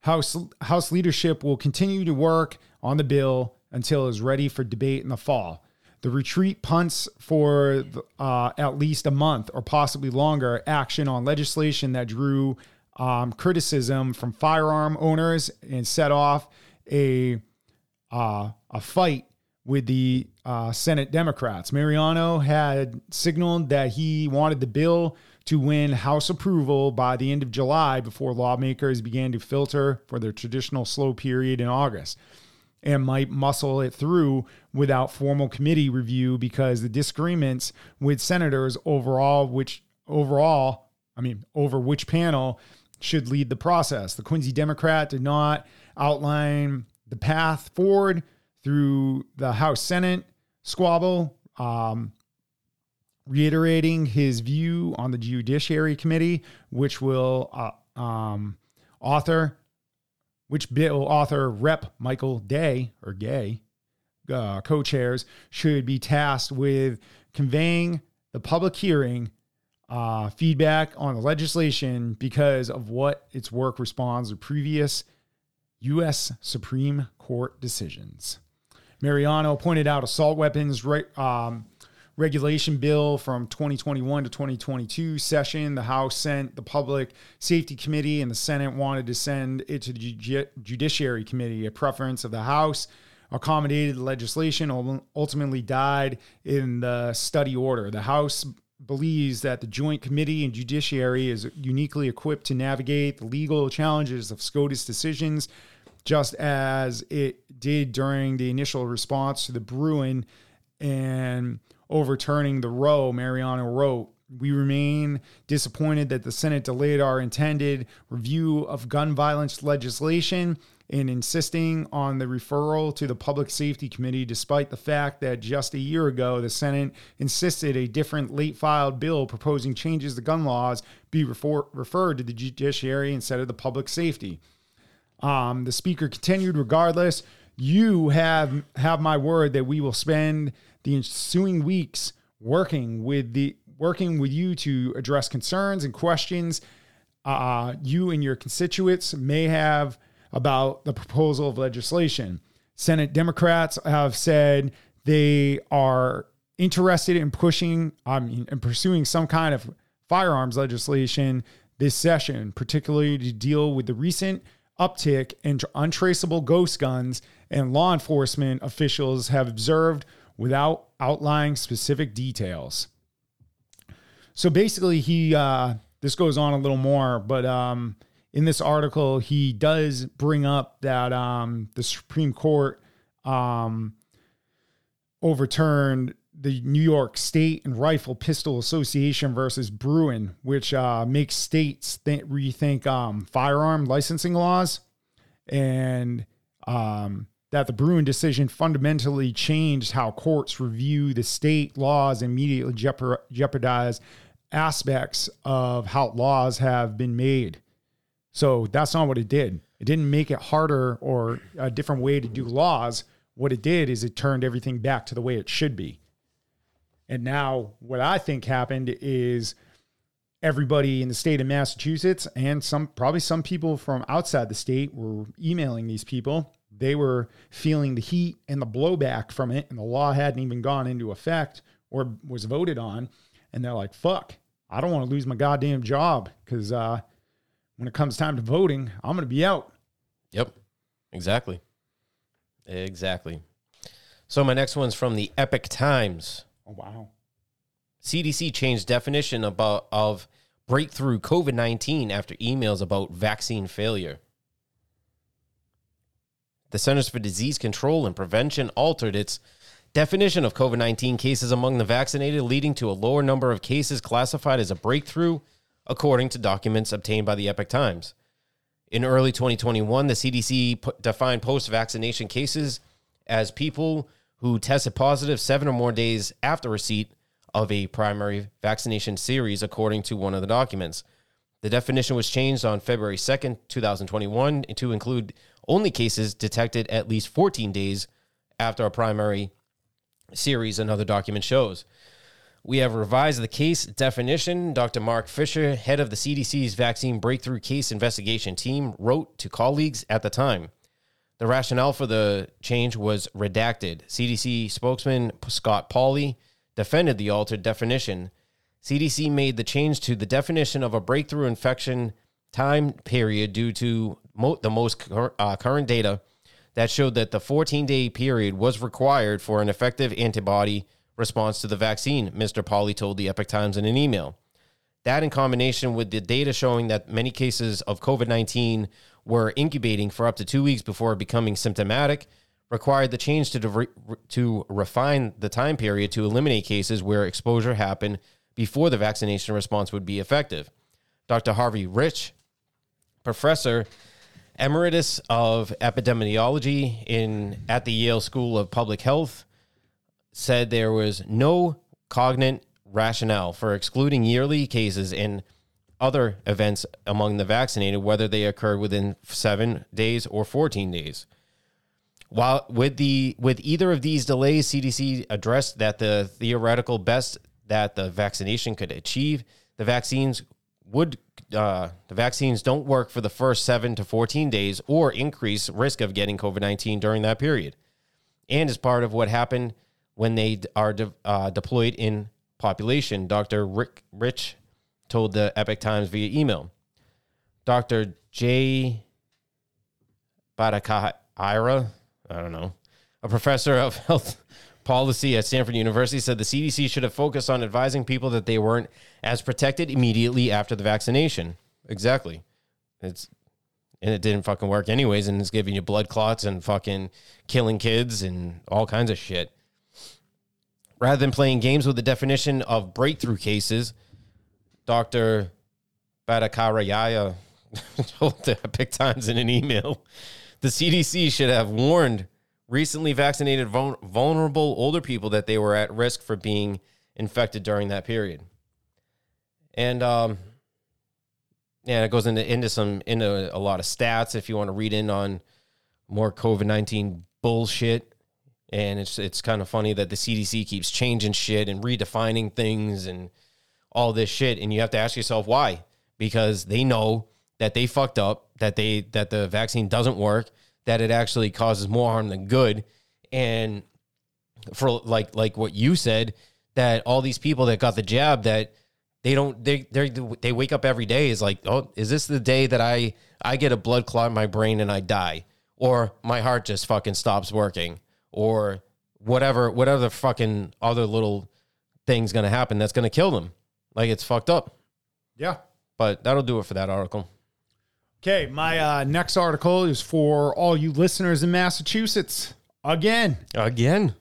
House House leadership will continue to work on the bill until it is ready for debate in the fall. The retreat punts for uh, at least a month or possibly longer action on legislation that drew um, criticism from firearm owners and set off a uh, a fight with the uh, Senate Democrats. Mariano had signaled that he wanted the bill to win House approval by the end of July before lawmakers began to filter for their traditional slow period in August. and might muscle it through without formal committee review because the disagreements with senators overall, which overall, I mean, over which panel should lead the process. The Quincy Democrat did not outline the path forward through the House Senate squabble, um, reiterating his view on the Judiciary Committee, which will uh, um, author, which bill author Rep. Michael Day or Gay, uh, co chairs, should be tasked with conveying the public hearing uh, feedback on the legislation because of what its work responds to previous U.S. Supreme Court decisions. Mariano pointed out assault weapons re- um, regulation bill from 2021 to 2022 session. The House sent the Public Safety Committee, and the Senate wanted to send it to the Ju- Judiciary Committee. A preference of the House accommodated the legislation, ultimately died in the study order. The House believes that the Joint Committee and Judiciary is uniquely equipped to navigate the legal challenges of SCOTUS decisions, just as it did during the initial response to the Bruen and overturning the Roe, Mariano wrote. We remain disappointed that the Senate delayed our intended review of gun violence legislation in insisting on the referral to the Public Safety Committee, despite the fact that just a year ago the Senate insisted a different late filed bill proposing changes to gun laws be refer- referred to the judiciary instead of the public safety. Um, the speaker continued, regardless, you have have my word that we will spend the ensuing weeks working with the working with you to address concerns and questions uh, you and your constituents may have about the proposal of legislation. Senate Democrats have said they are interested in pushing, I mean, and pursuing some kind of firearms legislation this session, particularly to deal with the recent uptick in untraceable ghost guns and law enforcement officials have observed without outlining specific details. So basically, he uh, this goes on a little more, but um, in this article, he does bring up that um, the Supreme Court um, overturned the New York State and Rifle Pistol Association versus Bruen, which uh, makes states th- rethink um, firearm licensing laws, and um, that the Bruen decision fundamentally changed how courts review the state laws and immediately jeopardize aspects of how laws have been made. So that's not what it did. It didn't make it harder or a different way to do laws. What it did is it turned everything back to the way it should be. And now, what I think happened is everybody in the state of Massachusetts and some probably some people from outside the state were emailing these people. They were feeling the heat and the blowback from it, and the law hadn't even gone into effect or was voted on. And they're like, fuck, I don't want to lose my goddamn job because uh, when it comes time to voting, I'm going to be out. Yep, exactly. Exactly. So my next one's from the Epoch Times. Oh wow. CDC changed definition about of breakthrough COVID-19 after emails about vaccine failure. The Centers for Disease Control and Prevention altered its definition of COVID 19 cases among the vaccinated, leading to a lower number of cases classified as a breakthrough according to documents obtained by the Epoch Times. In early 2021, the CDC defined post vaccination cases as people who tested positive seven or more days after receipt of a primary vaccination series, according to one of the documents. The definition was changed on February 2nd, 2021, to include only cases detected at least 14 days after a primary series, another document shows. We have revised the case definition. Dr. Marc Fischer, head of the CDC's Vaccine Breakthrough Case Investigation Team, wrote to colleagues at the time. The rationale for the change was redacted. CDC spokesman Scott Pauley defended the altered definition. CDC made the change to the definition of a breakthrough infection time period due to mo- the most cur- uh, current data that showed that the 14 day period was required for an effective antibody response to the vaccine, Mr. Pauley told the Epoch Times in an email. That, in combination with the data showing that many cases of COVID 19 were incubating for up to two weeks before becoming symptomatic, required the change to, de- to refine the time period to eliminate cases where exposure happened before the vaccination response would be effective. Dr. Harvey Risch, professor emeritus of epidemiology in at the Yale School of Public Health, said there was no cognate rationale for excluding yearly cases and other events among the vaccinated, whether they occurred within seven days or 14 days. While with the with either of these delays, CDC addressed that the theoretical best that the vaccination could achieve, the vaccines would uh, the vaccines don't work for the first seven to 14 days or increase risk of getting COVID 19 during that period. And as part of what happened when they are de- uh, deployed in population, Dr. Rick Risch told the Epoch Times via email. Dr. J. Bhattacharya, I don't know, a professor of (laughs) health policy at Stanford University said the CDC should have focused on advising people that they weren't as protected immediately after the vaccination. Exactly. It's and it didn't fucking work anyways, and it's giving you blood clots and fucking killing kids and all kinds of shit. Rather than playing games with the definition of breakthrough cases, Dr. Bhattacharya (laughs) told the Epoch Times in an email, the CDC should have warned recently vaccinated vulnerable older people that they were at risk for being infected during that period. And um, yeah, it goes into into some into a lot of stats if you want to read in on more COVID nineteen bullshit. And it's it's kind of funny that the CDC keeps changing shit and redefining things and all this shit. And you have to ask yourself why, because they know that they fucked up, that they that the vaccine doesn't work, that it actually causes more harm than good. And for like like what you said, that all these people that got the jab that they don't they they they wake up every day is like, oh, is this the day that I I get a blood clot in my brain and I die, or my heart just fucking stops working, or whatever whatever fucking other little thing's gonna happen that's gonna kill them. Like it's fucked up. Yeah. But that'll do it for that article. Okay, my uh, next article is for all you listeners in Massachusetts. Again. Again.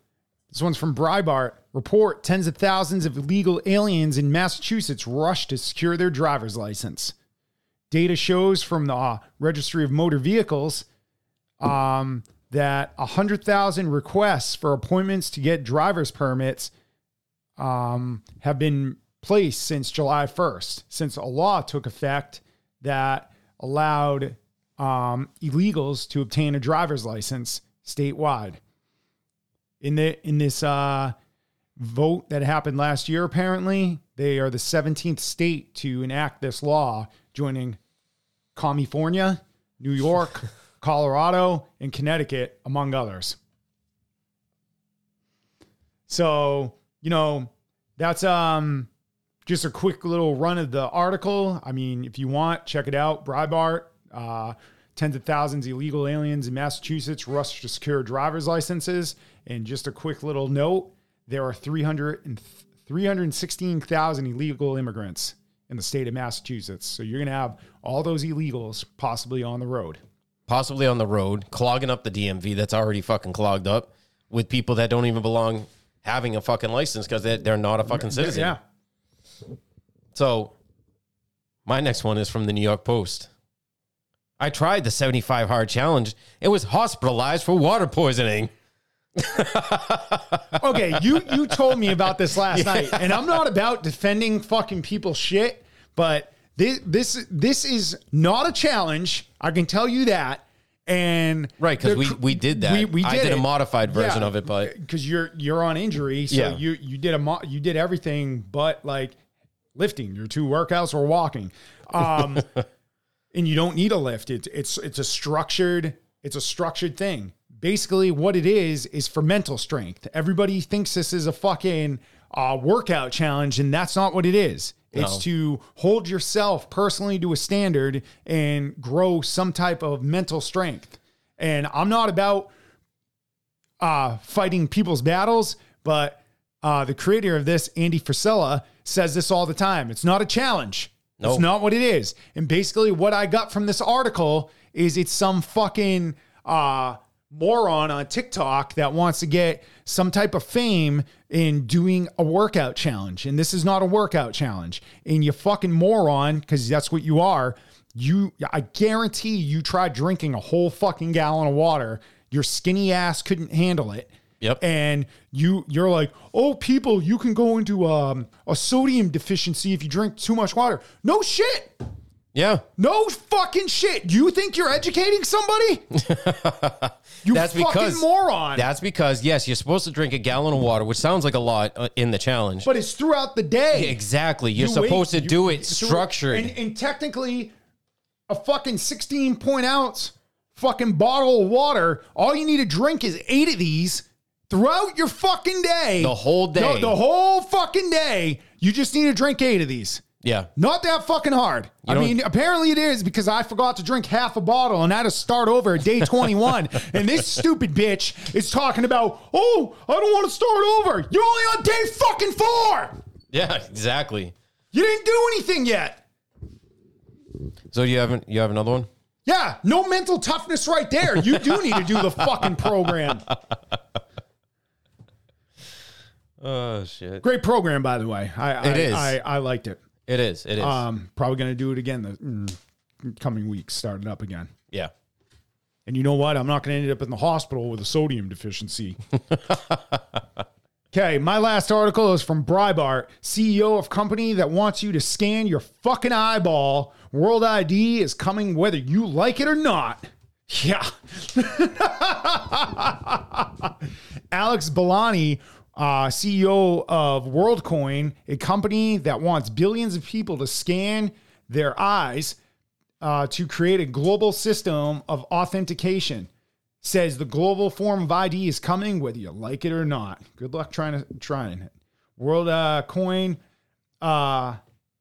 This one's from Breitbart. Report tens of thousands of illegal aliens in Massachusetts rush to secure their driver's license. Data shows from the uh, Registry of Motor Vehicles um, that 100,000 requests for appointments to get driver's permits um, have been placed since July 1st, since a law took effect that allowed um, illegals to obtain a driver's license statewide. In the in this uh, vote that happened last year, apparently they are the 17th state to enact this law, joining California, New York, Colorado, and Connecticut, among others. So you know that's um just a quick little run of the article. I mean, if you want, check it out. Breitbart, uh, tens of thousands illegal aliens in Massachusetts rush to secure driver's licenses. And just a quick little note there are 300 and 316,000 illegal immigrants in the state of Massachusetts. So you're going to have all those illegals possibly on the road. Possibly on the road, clogging up the DMV that's already fucking clogged up with people that don't even belong having a fucking license because they're not a fucking citizen. Yeah. So, my next one is from the New York Post. I tried the 75 hard challenge. It was hospitalized for water poisoning. (laughs) okay, you you told me about this last (laughs) yeah. night, and I'm not about defending fucking people's shit, but this this this is not a challenge. I can tell you that. And right, because we we did that. We, we did I did it. a modified version yeah, of it, but because you're you're on injury, so yeah. you you did a mo- you did everything, but like lifting. Your two workouts or walking. Um, (laughs) and you don't need a lift. It's it's it's a structured it's a structured thing. Basically, what it is is for mental strength. Everybody thinks this is a fucking uh, workout challenge, and that's not what it is. It's no. to hold yourself personally to a standard and grow some type of mental strength. And I'm not about uh, fighting people's battles, but uh, the creator of this, Andy Frisella, says this all the time. It's not a challenge. Nope. It's not what it is. And basically, what I got from this article is it's some fucking uh, moron on TikTok that wants to get some type of fame in doing a workout challenge. And this is not a workout challenge. And you fucking moron, because that's what you are. You, I guarantee you tried drinking a whole fucking gallon of water. Your skinny ass couldn't handle it. Yep. And you, you're like, oh, people, you can go into um, a sodium deficiency if you drink too much water. No shit. Yeah. No fucking shit. You think you're educating somebody? (laughs) you That's fucking because moron. That's because yes, you're supposed to drink a gallon of water, which sounds like a lot uh, in the challenge. but it's throughout the day. exactly, you're You supposed wait- to you- do it structured. And, and technically, a fucking 16 point ounce fucking bottle of water, all you need to drink is eight of these throughout your fucking day. The whole day. The whole fucking day. You just need to drink eight of these. Yeah. Not that fucking hard. I mean, apparently it is because I forgot to drink half a bottle and I had to start over at day 21. (laughs) and this stupid bitch is talking about, oh, I don't want to start over. You're only on day fucking four. Yeah, exactly. You didn't do anything yet. So you haven't you have another one? Yeah, no mental toughness right there. You do need to do the fucking program. (laughs) Oh shit. Great program, by the way. I, I It is. I, I liked it. It is. It is. Um, probably going to do it again the mm, coming weeks. starting up again. yeah. And you know what? I'm not going to end up in the hospital with a sodium deficiency. (laughs) okay, my last article is from Breitbart, CEO of company that wants you to scan your fucking eyeball. World ID is coming whether you like it or not. Yeah. (laughs) Alex Blania, uh, CEO of WorldCoin, a company that wants billions of people to scan their eyes uh, to create a global system of authentication. Says the global form of ID is coming, whether you like it or not. Good luck trying to trying it. World uh, uh,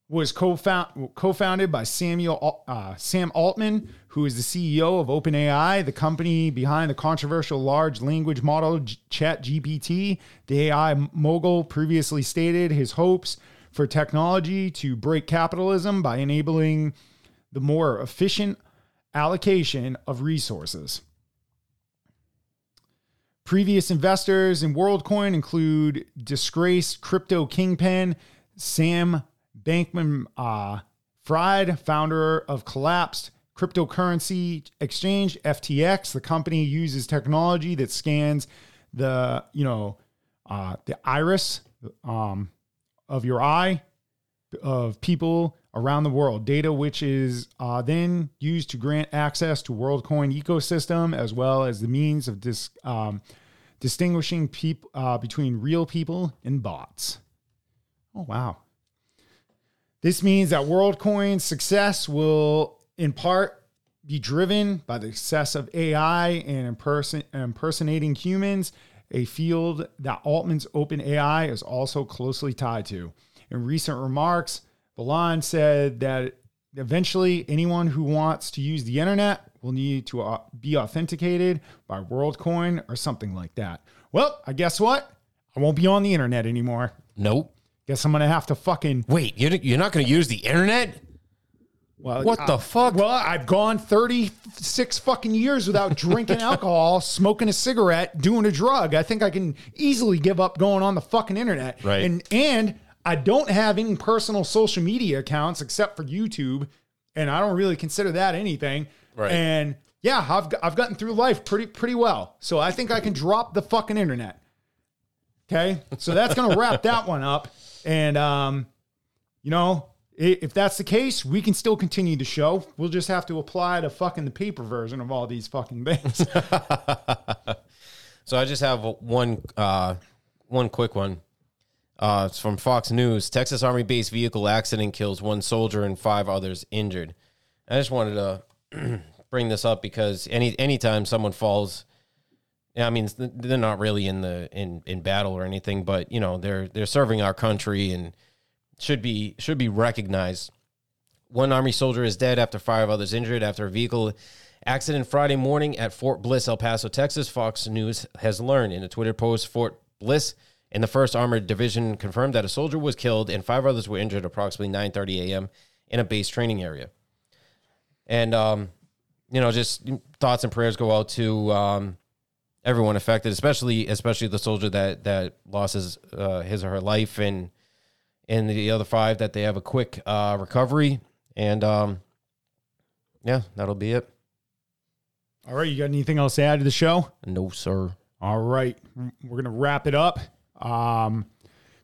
was co-found, co-founded by Samuel uh, Sam Altman, who is the CEO of OpenAI, the company behind the controversial large language model ChatGPT. The AI mogul previously stated his hopes for technology to break capitalism by enabling the more efficient allocation of resources. Previous investors in WorldCoin include disgraced crypto kingpin Sam Bankman uh, Fried, founder of collapsed cryptocurrency exchange FTX. The company uses technology that scans the you know uh, the iris um, of your eye of people around the world, data which is uh, then used to grant access to WorldCoin ecosystem as well as the means of dis, um, distinguishing peop, uh, between real people and bots. Oh wow! This means that WorldCoin's success will, in part, be driven by the success of AI and imperson- impersonating humans, a field that Altman's OpenAI is also closely tied to. In recent remarks, Balan said that eventually anyone who wants to use the internet will need to uh, be authenticated by WorldCoin or something like that. Well, I guess what? I won't be on the internet anymore. Nope. Guess I'm gonna have to fucking Wait, you're, you're not going to use the internet? Well, What the fuck? Well, I've gone 36 fucking years without (laughs) drinking alcohol, smoking a cigarette, doing a drug. I think I can easily give up going on the fucking internet. Right. And and I don't have any personal social media accounts except for YouTube, and I don't really consider that anything. Right. And yeah, I've I've gotten through life pretty pretty well. So I think I can drop the fucking internet. Okay? So that's going to wrap that one up. And um you know, i- if that's the case, we can still continue the show. We'll just have to apply to fucking the paper version of all these fucking things. (laughs) (laughs) So I just have one uh, one quick one. Uh, it's from Fox News. Texas Army base vehicle accident kills one soldier and five others injured. I just wanted to (clears throat) bring this up because any anytime someone falls, I mean they're not really in the in in battle or anything, but you know they're they're serving our country and should be should be recognized. One Army soldier is dead after five others injured after a vehicle accident Friday morning at Fort Bliss, El Paso, Texas. Fox News has learned in a Twitter post Fort Bliss in the 1st Armored Division confirmed that a soldier was killed and five others were injured approximately 9:30 a.m. in a base training area. And um, you know, just thoughts and prayers go out to um, everyone affected, especially especially the soldier that that lost his uh, his or her life, and and the other five that they have a quick uh, recovery, and um, yeah, that'll be it. All right, you got anything else to add to the show? No, sir. All right, we're gonna wrap it up. Um,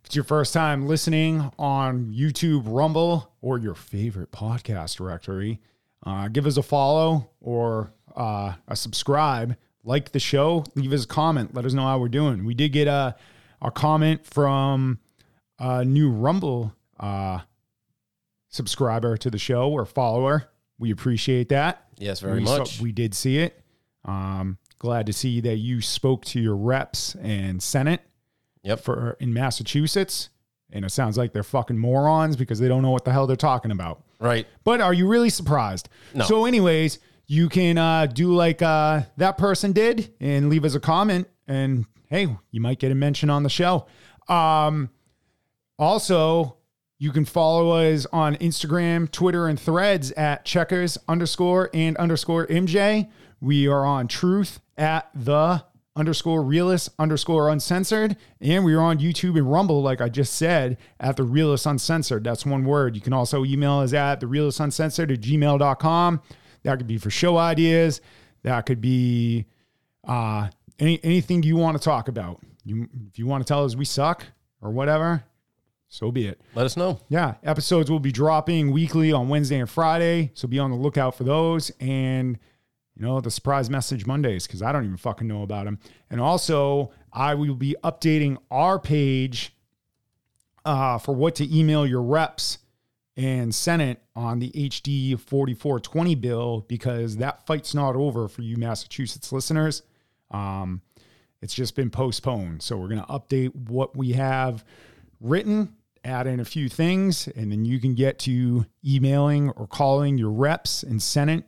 if it's your first time listening on YouTube, Rumble, or your favorite podcast directory, uh, give us a follow or uh, a subscribe. Like the show, leave us a comment. Let us know how we're doing. We did get a a comment from a new Rumble uh, subscriber to the show or follower. We appreciate that. Yes, very we saw- much. we did see it. Um, glad to see that you spoke to your reps and Senate Yep. for in Massachusetts. And it sounds like they're fucking morons because they don't know what the hell they're talking about. Right. But are you really surprised? No. So, anyways, you can uh, do like uh, that person did and leave us a comment, and hey, you might get a mention on the show. Um, also, you can follow us on Instagram, Twitter, and threads at checkers underscore and underscore MJ. We are on truth at the underscore realist underscore uncensored. And we are on YouTube and Rumble, like I just said, at the realist uncensored. That's one word. You can also email us at the realist uncensored at gmail.com. That could be for show ideas. That could be uh, any anything you want to talk about. You if you want to tell us we suck or whatever, so be it. Let us know. Yeah, episodes will be dropping weekly on Wednesday and Friday, so be on the lookout for those. And you know the surprise message Mondays because I don't even fucking know about them. And also, I will be updating our page uh, for what to email your reps and Senate on the HD 4420 bill because that fight's not over for you Massachusetts listeners. Um, it's just been postponed. So we're going to update what we have written, add in a few things, and then you can get to emailing or calling your reps and Senate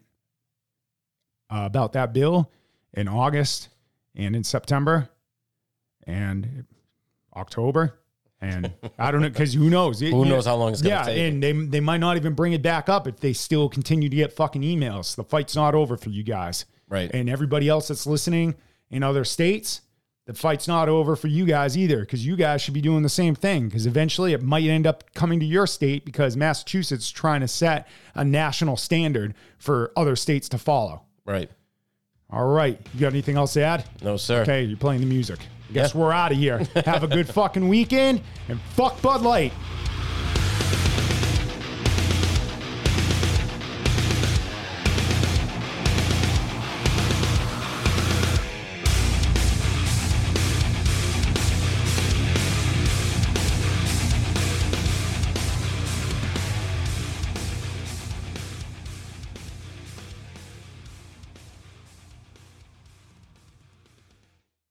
uh, about that bill in August and in September and October. And I don't know because who knows? It- (laughs) Who knows how long it's gonna yeah, take? and they they might not even bring it back up if they still continue to get fucking emails. The fight's not over for you guys, Right. and everybody else that's listening in other states. The fight's not over for you guys either because you guys should be doing the same thing because eventually it might end up coming to your state because Massachusetts is trying to set a national standard for other states to follow. Right. All right. You got anything else to add? No, sir. Okay, you're playing the music. Guess Yeah. we're out of here. (laughs) Have a good fucking weekend and fuck Bud Light.